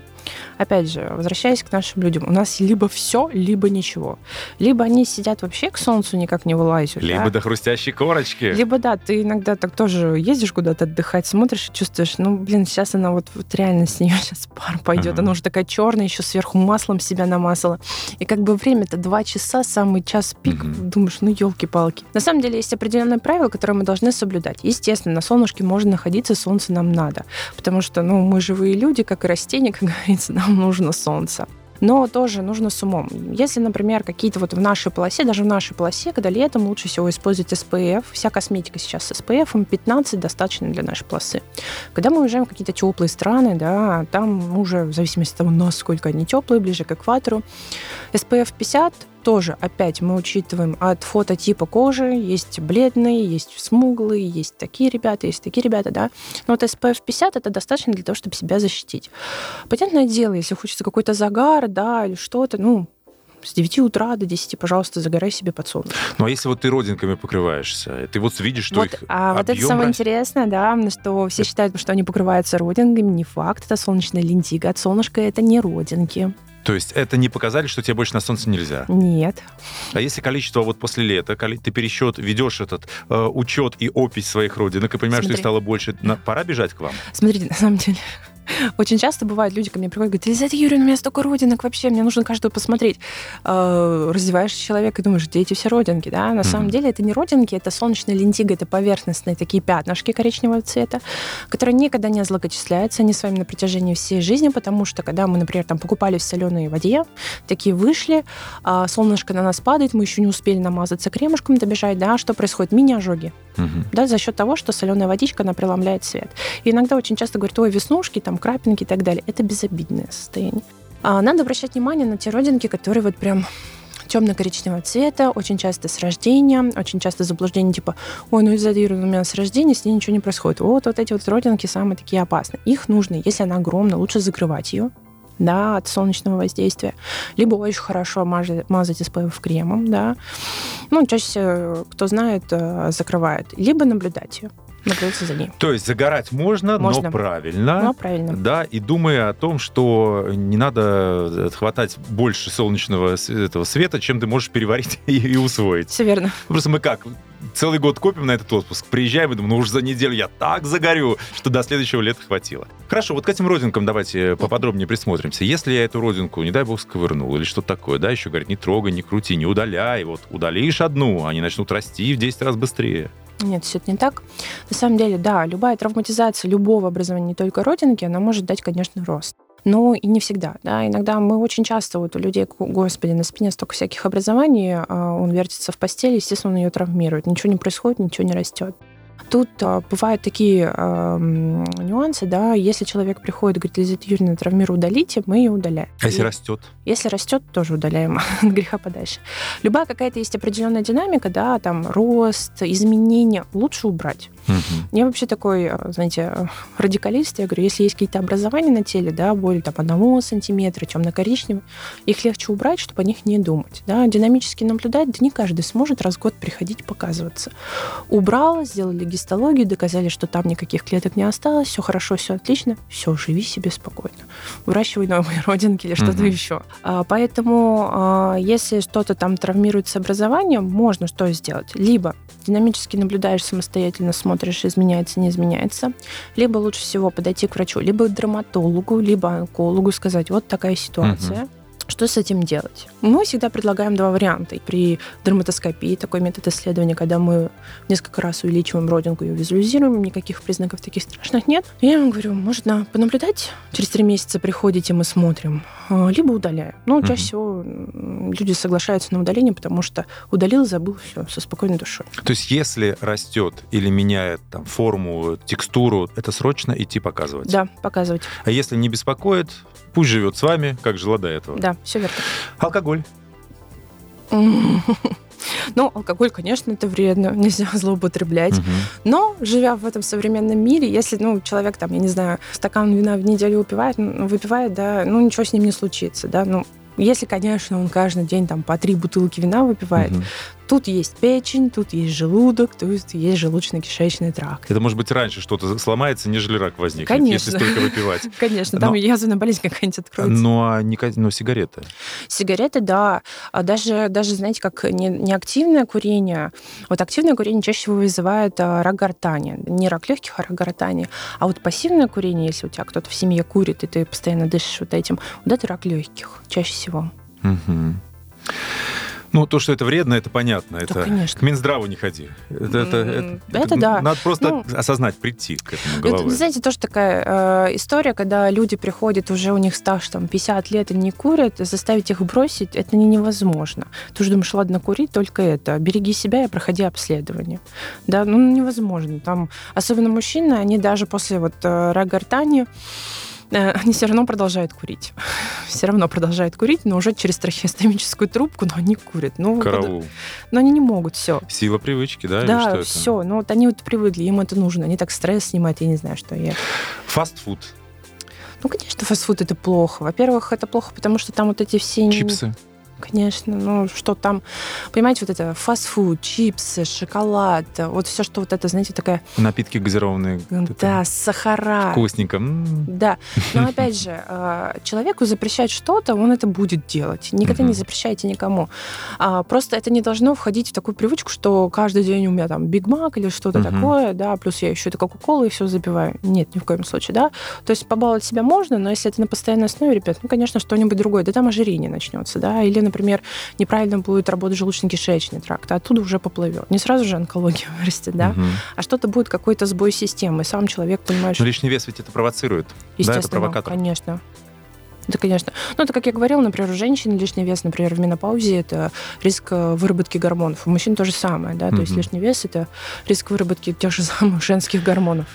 опять же, возвращаясь к нашим людям, у нас либо все, либо ничего. Либо они сидят вообще к солнцу никак не вылазят, Либо да. до хрустящей корочки. Либо да, ты иногда так тоже ездишь куда-то отдыхать, смотришь и чувствуешь, ну, блин, сейчас она вот, вот реально с нее сейчас пар пойдет. Ага. Она уже такая черная, еще сверху маслом себя намазала. И как бы время-то два часа, самый час пик, Мгм. думаешь, ну, елки-палки. На самом деле есть определенные правила, которые мы должны соблюдать. Естественно, на солнышке можно находиться, солнце нам надо. Потому что, ну, мы живые люди, как и растения, как говорится, нам нужно солнце. Но тоже нужно с умом. Если, например, какие-то вот в нашей полосе, даже в нашей полосе, когда летом лучше всего использовать SPF, вся косметика сейчас с SPF 15 достаточно для нашей полосы. Когда мы уезжаем в какие-то теплые страны, да, там уже в зависимости от того, насколько они теплые, ближе к экватору, SPF 50 тоже, опять, мы учитываем от фототипа кожи. Есть бледные, есть смуглые, есть такие ребята, есть такие ребята, да. Но вот SPF 50 это достаточно для того, чтобы себя защитить. Понятное дело, если хочется какой-то загар, да, или что-то, ну, с 9 утра до 10, пожалуйста, загорай себе под солнце. Ну, а если вот ты родинками покрываешься, ты вот видишь, что Вот, их а вот это самое растет. интересное, да, что все считают, что они покрываются родинками. Не факт, это солнечная лентига. От солнышка это не родинки. То есть это не показатель, что тебе больше на солнце нельзя. Нет. А если количество вот после лета, ты пересчет, ведешь этот э, учет и опись своих родинок и понимаешь, что их Смотри. стало больше, на- пора бежать к вам? Смотрите, на самом деле, очень часто бывает, люди ко мне приходят, говорят, Елизавета Юрьевна, у меня столько родинок вообще, мне нужно каждую посмотреть. Э, Раздеваешь человека и думаешь, где эти все родинки, да? На самом деле это не родинки, это солнечная лентига, это поверхностные такие пятнышки коричневого цвета, которые никогда не злокочисляются, они с вами на протяжении всей жизни, потому что когда мы, например, там покупали в соленой воде, такие вышли, а солнышко на нас падает, мы еще не успели намазаться кремушком, добежать, да, что происходит? Мини-ожоги Мгм. да, за счет того, что соленая водичка, она преломляет свет. И иногда очень часто говорят, ой, веснушки, там, крапинки и так далее. Это безобидное состояние. А надо обращать внимание на те родинки, которые вот прям темно-коричневого цвета, очень часто с рождения, очень часто заблуждение типа, ой, ну из-за у меня с рождения, с ней ничего не происходит. Вот, вот эти вот родинки самые такие опасные. Их нужно, если она огромная, лучше закрывать ее, да, от солнечного воздействия. Либо очень хорошо мазать, мазать SPF кремом, да. Ну, чаще всего, кто знает, э, закрывает. Либо наблюдать ее, наблюдать за ней. То есть загорать можно, но Можно. правильно. Ну, правильно. Да, и думая о том, что не надо хватать больше солнечного этого света, чем ты можешь переварить и, и усвоить. Все верно. Просто мы как, целый год копим на этот отпуск, приезжаем и думаем, ну уж за неделю я так загорю, что до следующего лета хватило. Хорошо, вот к этим родинкам давайте поподробнее присмотримся. Если я эту родинку, не дай бог, сковырнул или что-то такое, да, еще говорит, не трогай, не крути, не удаляй. Вот удалишь одну, они начнут расти в 10 раз быстрее. Нет, все это не так. На самом деле, да, любая травматизация любого образования, не только родинки, она может дать, конечно, рост. но и не всегда. Да. Иногда мы очень часто, вот у людей, господи, на спине столько всяких образований, а, он вертится в постели, естественно, он ее травмирует. Ничего не происходит, ничего не растет. Тут а, бывают такие а, нюансы, да, если человек приходит и говорит, Лизавета Юрьевна, травмирую, удалите, мы ее удаляем. А если и, растет? Если растет, тоже удаляем от греха подальше. Любая какая-то есть определенная динамика, да, там рост, изменения, лучше убрать. Угу. Я вообще такой, а, знаете, радикалист. Я говорю, если есть какие-то образования на теле, да, более там одного сантиметра, темно-коричневые, их легче убрать, чтобы о них не думать. Да. Динамически наблюдать, да не каждый сможет раз в год приходить показываться. Убрал, сделали гистологию, доказали, что там никаких клеток не осталось, все хорошо, все отлично, все, живи себе спокойно. Выращивай новые родинки или что-то угу. еще. А, поэтому, а, если что-то там травмирует с образованием, можно что сделать? Либо динамически наблюдаешь самостоятельно, смотришь, изменяется, не изменяется. Либо лучше всего подойти к врачу, либо к дерматологу, либо онкологу, сказать, вот такая ситуация. Угу. Что с этим делать? Мы всегда предлагаем два варианта. При дерматоскопии такой метод исследования, когда мы несколько раз увеличиваем родинку и визуализируем, никаких признаков таких страшных нет. Я вам говорю, можно понаблюдать, через три месяца приходите, мы смотрим, а, либо удаляем. Но угу. чаще всего люди соглашаются на удаление, потому что удалил, забыл, все, со спокойной душой. То есть если растет или меняет там, форму, текстуру, это срочно идти показывать? Да, показывать. А если не беспокоит, Пусть живет с вами, как жила до этого. Да, все верно. Алкоголь. Ну, алкоголь, конечно, это вредно, нельзя злоупотреблять. Угу. Но, живя в этом современном мире, если, ну, человек, там, я не знаю, стакан вина в неделю выпивает, выпивает, да, ну, ничего с ним не случится, да, ну, если, конечно, он каждый день там по три бутылки вина выпивает, угу. Тут есть печень, тут есть желудок, тут есть желудочно-кишечный тракт. Это может быть раньше что-то сломается, нежели рак возникнет, Конечно. если столько выпивать. Конечно, там язвенная болезнь какая-нибудь откроется. Ну, а не, ну, сигареты? Сигареты, да. А даже, даже, знаете, как не, не активное курение. Вот активное курение чаще всего вызывает а, рак гортани. Не рак легких, а рак гортани. А вот пассивное курение, если у тебя кто-то в семье курит, и ты постоянно дышишь вот этим, вот это рак легких чаще всего. Угу. Ну, то, что это вредно, это понятно. Да, это конечно. к Минздраву не ходи. Это, это, это, это да. Надо просто ну, осознать, прийти к этому головой. Это, знаете, тоже такая э, история, когда люди приходят, уже у них стаж там 50 лет и не курят, заставить их бросить, это не невозможно. Ты уже думаешь, ладно, курить, только это. Береги себя и проходи обследование. Да, ну невозможно. Там, особенно мужчины, они даже после вот э, Э, они все равно продолжают курить. Все равно продолжают курить, но уже через трахеостомическую трубку, но они курят. Ну, Караул. Но они не могут, все. Сила привычки, да? Да, все. Ну, вот они вот привыкли, им это нужно. Они так стресс снимают, я не знаю, что я. Фастфуд. Ну, конечно, фастфуд это плохо. Во-первых, это плохо, потому что там вот эти все... Чипсы. Конечно, ну что там, понимаете, вот это фастфуд, чипсы, шоколад, вот все, что вот это, знаете, такая... Напитки газированные. Да, сахара. Вкусненько. Да, но опять же, а, человеку запрещать что-то, он это будет делать. Никогда не запрещайте никому. А, просто это не должно входить в такую привычку, что каждый день у меня там Биг Мак или что-то такое, да, плюс я еще это Кока-Кола и все забиваю. Нет, ни в коем случае, да. То есть побаловать себя можно, но если это на постоянной основе, ребят, ну, конечно, что-нибудь другое, да там ожирение начнется, да, или, например, неправильно будет работать желудочно-кишечный тракт, а оттуда уже поплывет. Не сразу же онкология вырастет, да, угу. а что-то будет какой-то сбой системы, сам человек понимает, что... Но лишний вес ведь это провоцирует, Естественно, да, это провокатор. конечно. Да, конечно. Ну, это, как я говорила, например, у женщин лишний вес, например, в менопаузе это риск э, выработки гормонов. У мужчин то же самое, да, mm то есть лишний вес это риск выработки тех же самых женских гормонов.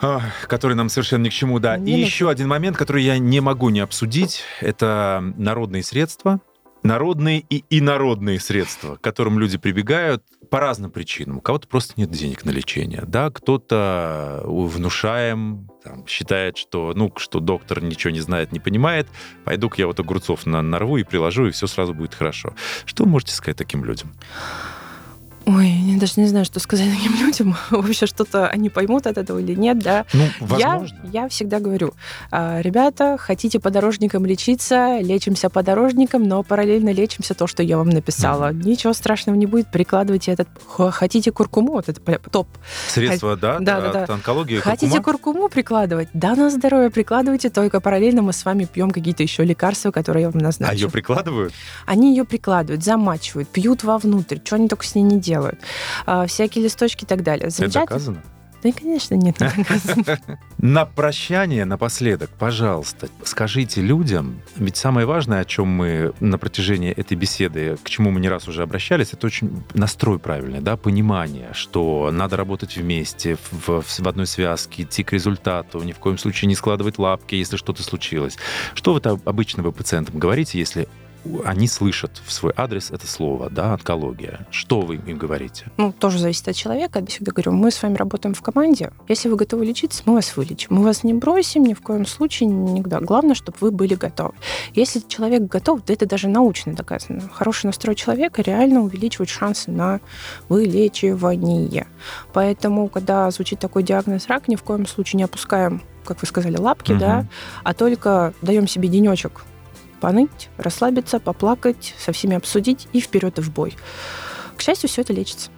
А, который нам совершенно ни к чему, да. Не И еще один момент, который я не могу не обсудить, это народные средства, народные и инородные средства, к которым люди прибегают по разным причинам. У кого-то просто нет денег на лечение, да, кто-то внушаем, там, считает, что, ну, что доктор ничего не знает, не понимает, пойду-ка я вот огурцов на нарву и приложу, и все сразу будет хорошо. Что вы можете сказать таким людям? Ой, даже не знаю, что сказать таким людям. Вообще что-то они поймут от этого или нет, да. Ну, возможно. Я, я всегда говорю, «А, ребята, хотите подорожникам лечиться, лечимся подорожникам, но параллельно лечимся то, что я вам написала. Mm. Ничего страшного не будет, прикладывайте этот... Хотите куркуму, вот это топ. Средства, да? Да, да, да. онкологии Хотите куркума? куркуму прикладывать? Да, на здоровье прикладывайте, только параллельно мы с вами пьем какие-то еще лекарства, которые я вам назначу. А ее прикладывают? Они ее прикладывают, замачивают, пьют вовнутрь, что они только с ней не делают всякие листочки и так далее. Это доказано? Да, конечно, нет. На прощание, напоследок, пожалуйста, скажите людям, ведь самое важное, о чем мы на протяжении этой беседы, к чему мы не раз уже обращались, это очень настрой правильный, да, понимание, что надо работать вместе, в, в одной связке, идти к результату, ни в коем случае не складывать лапки, если что-то случилось. Что вы обычно вы пациентам говорите, если они слышат в свой адрес это слово, да, онкология. Что вы им говорите? Ну, тоже зависит от человека. Я всегда говорю, мы с вами работаем в команде. Если вы готовы лечиться, мы вас вылечим. Мы вас не бросим ни в коем случае, никуда. Главное, чтобы вы были готовы. Если человек готов, да это даже научно доказано. Хороший настрой человека реально увеличивает шансы на вылечивание. Поэтому, когда звучит такой диагноз рак, ни в коем случае не опускаем как вы сказали, лапки, угу. да, а только даем себе денечек поныть, расслабиться, поплакать, со всеми обсудить и вперед и в бой. К счастью, все это лечится.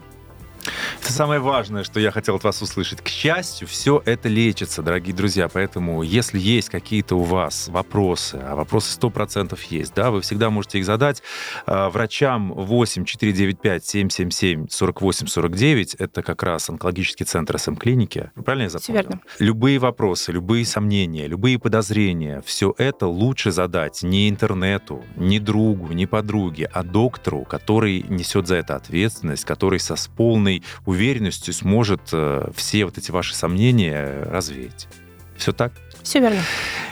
Это самое важное, что я хотел от вас услышать. К счастью, все это лечится, дорогие друзья. Поэтому, если есть какие-то у вас вопросы, а вопросы 100% есть, да, вы всегда можете их задать э, врачам 8 495 777 48 49. Это как раз онкологический центр СМ-клиники. Правильно я запомнил? Верно. Любые вопросы, любые сомнения, любые подозрения, все это лучше задать не интернету, не другу, не подруге, а доктору, который несет за это ответственность, который со с полной полной уверенностью сможет э, все вот эти ваши сомнения развеять. Все так? Все верно.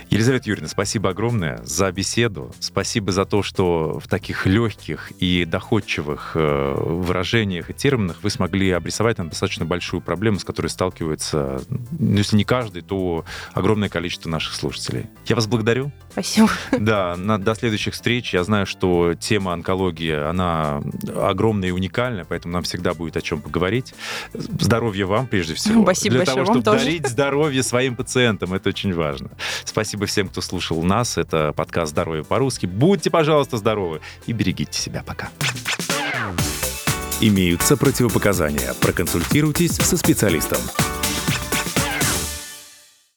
Елизавета Юрьевна, спасибо огромное за беседу. Спасибо за то, что в таких легких и доходчивых э, выражениях и терминах вы смогли обрисовать нам достаточно большую проблему, с которой сталкивается, ну, если не каждый, то огромное количество наших слушателей. Я вас благодарю. Спасибо. Да, на, до следующих встреч. Я знаю, что тема онкологии, она огромная и уникальная, поэтому нам всегда будет о чем поговорить. Здоровья вам, прежде всего. Спасибо Для большое. того, чтобы вам дарить тоже. здоровье своим пациентам. Это очень важно. Спасибо всем, кто слушал нас. Это подкаст «Здоровье по-русски». Будьте, пожалуйста, здоровы и берегите себя. Пока. Имеются противопоказания. Проконсультируйтесь со специалистом.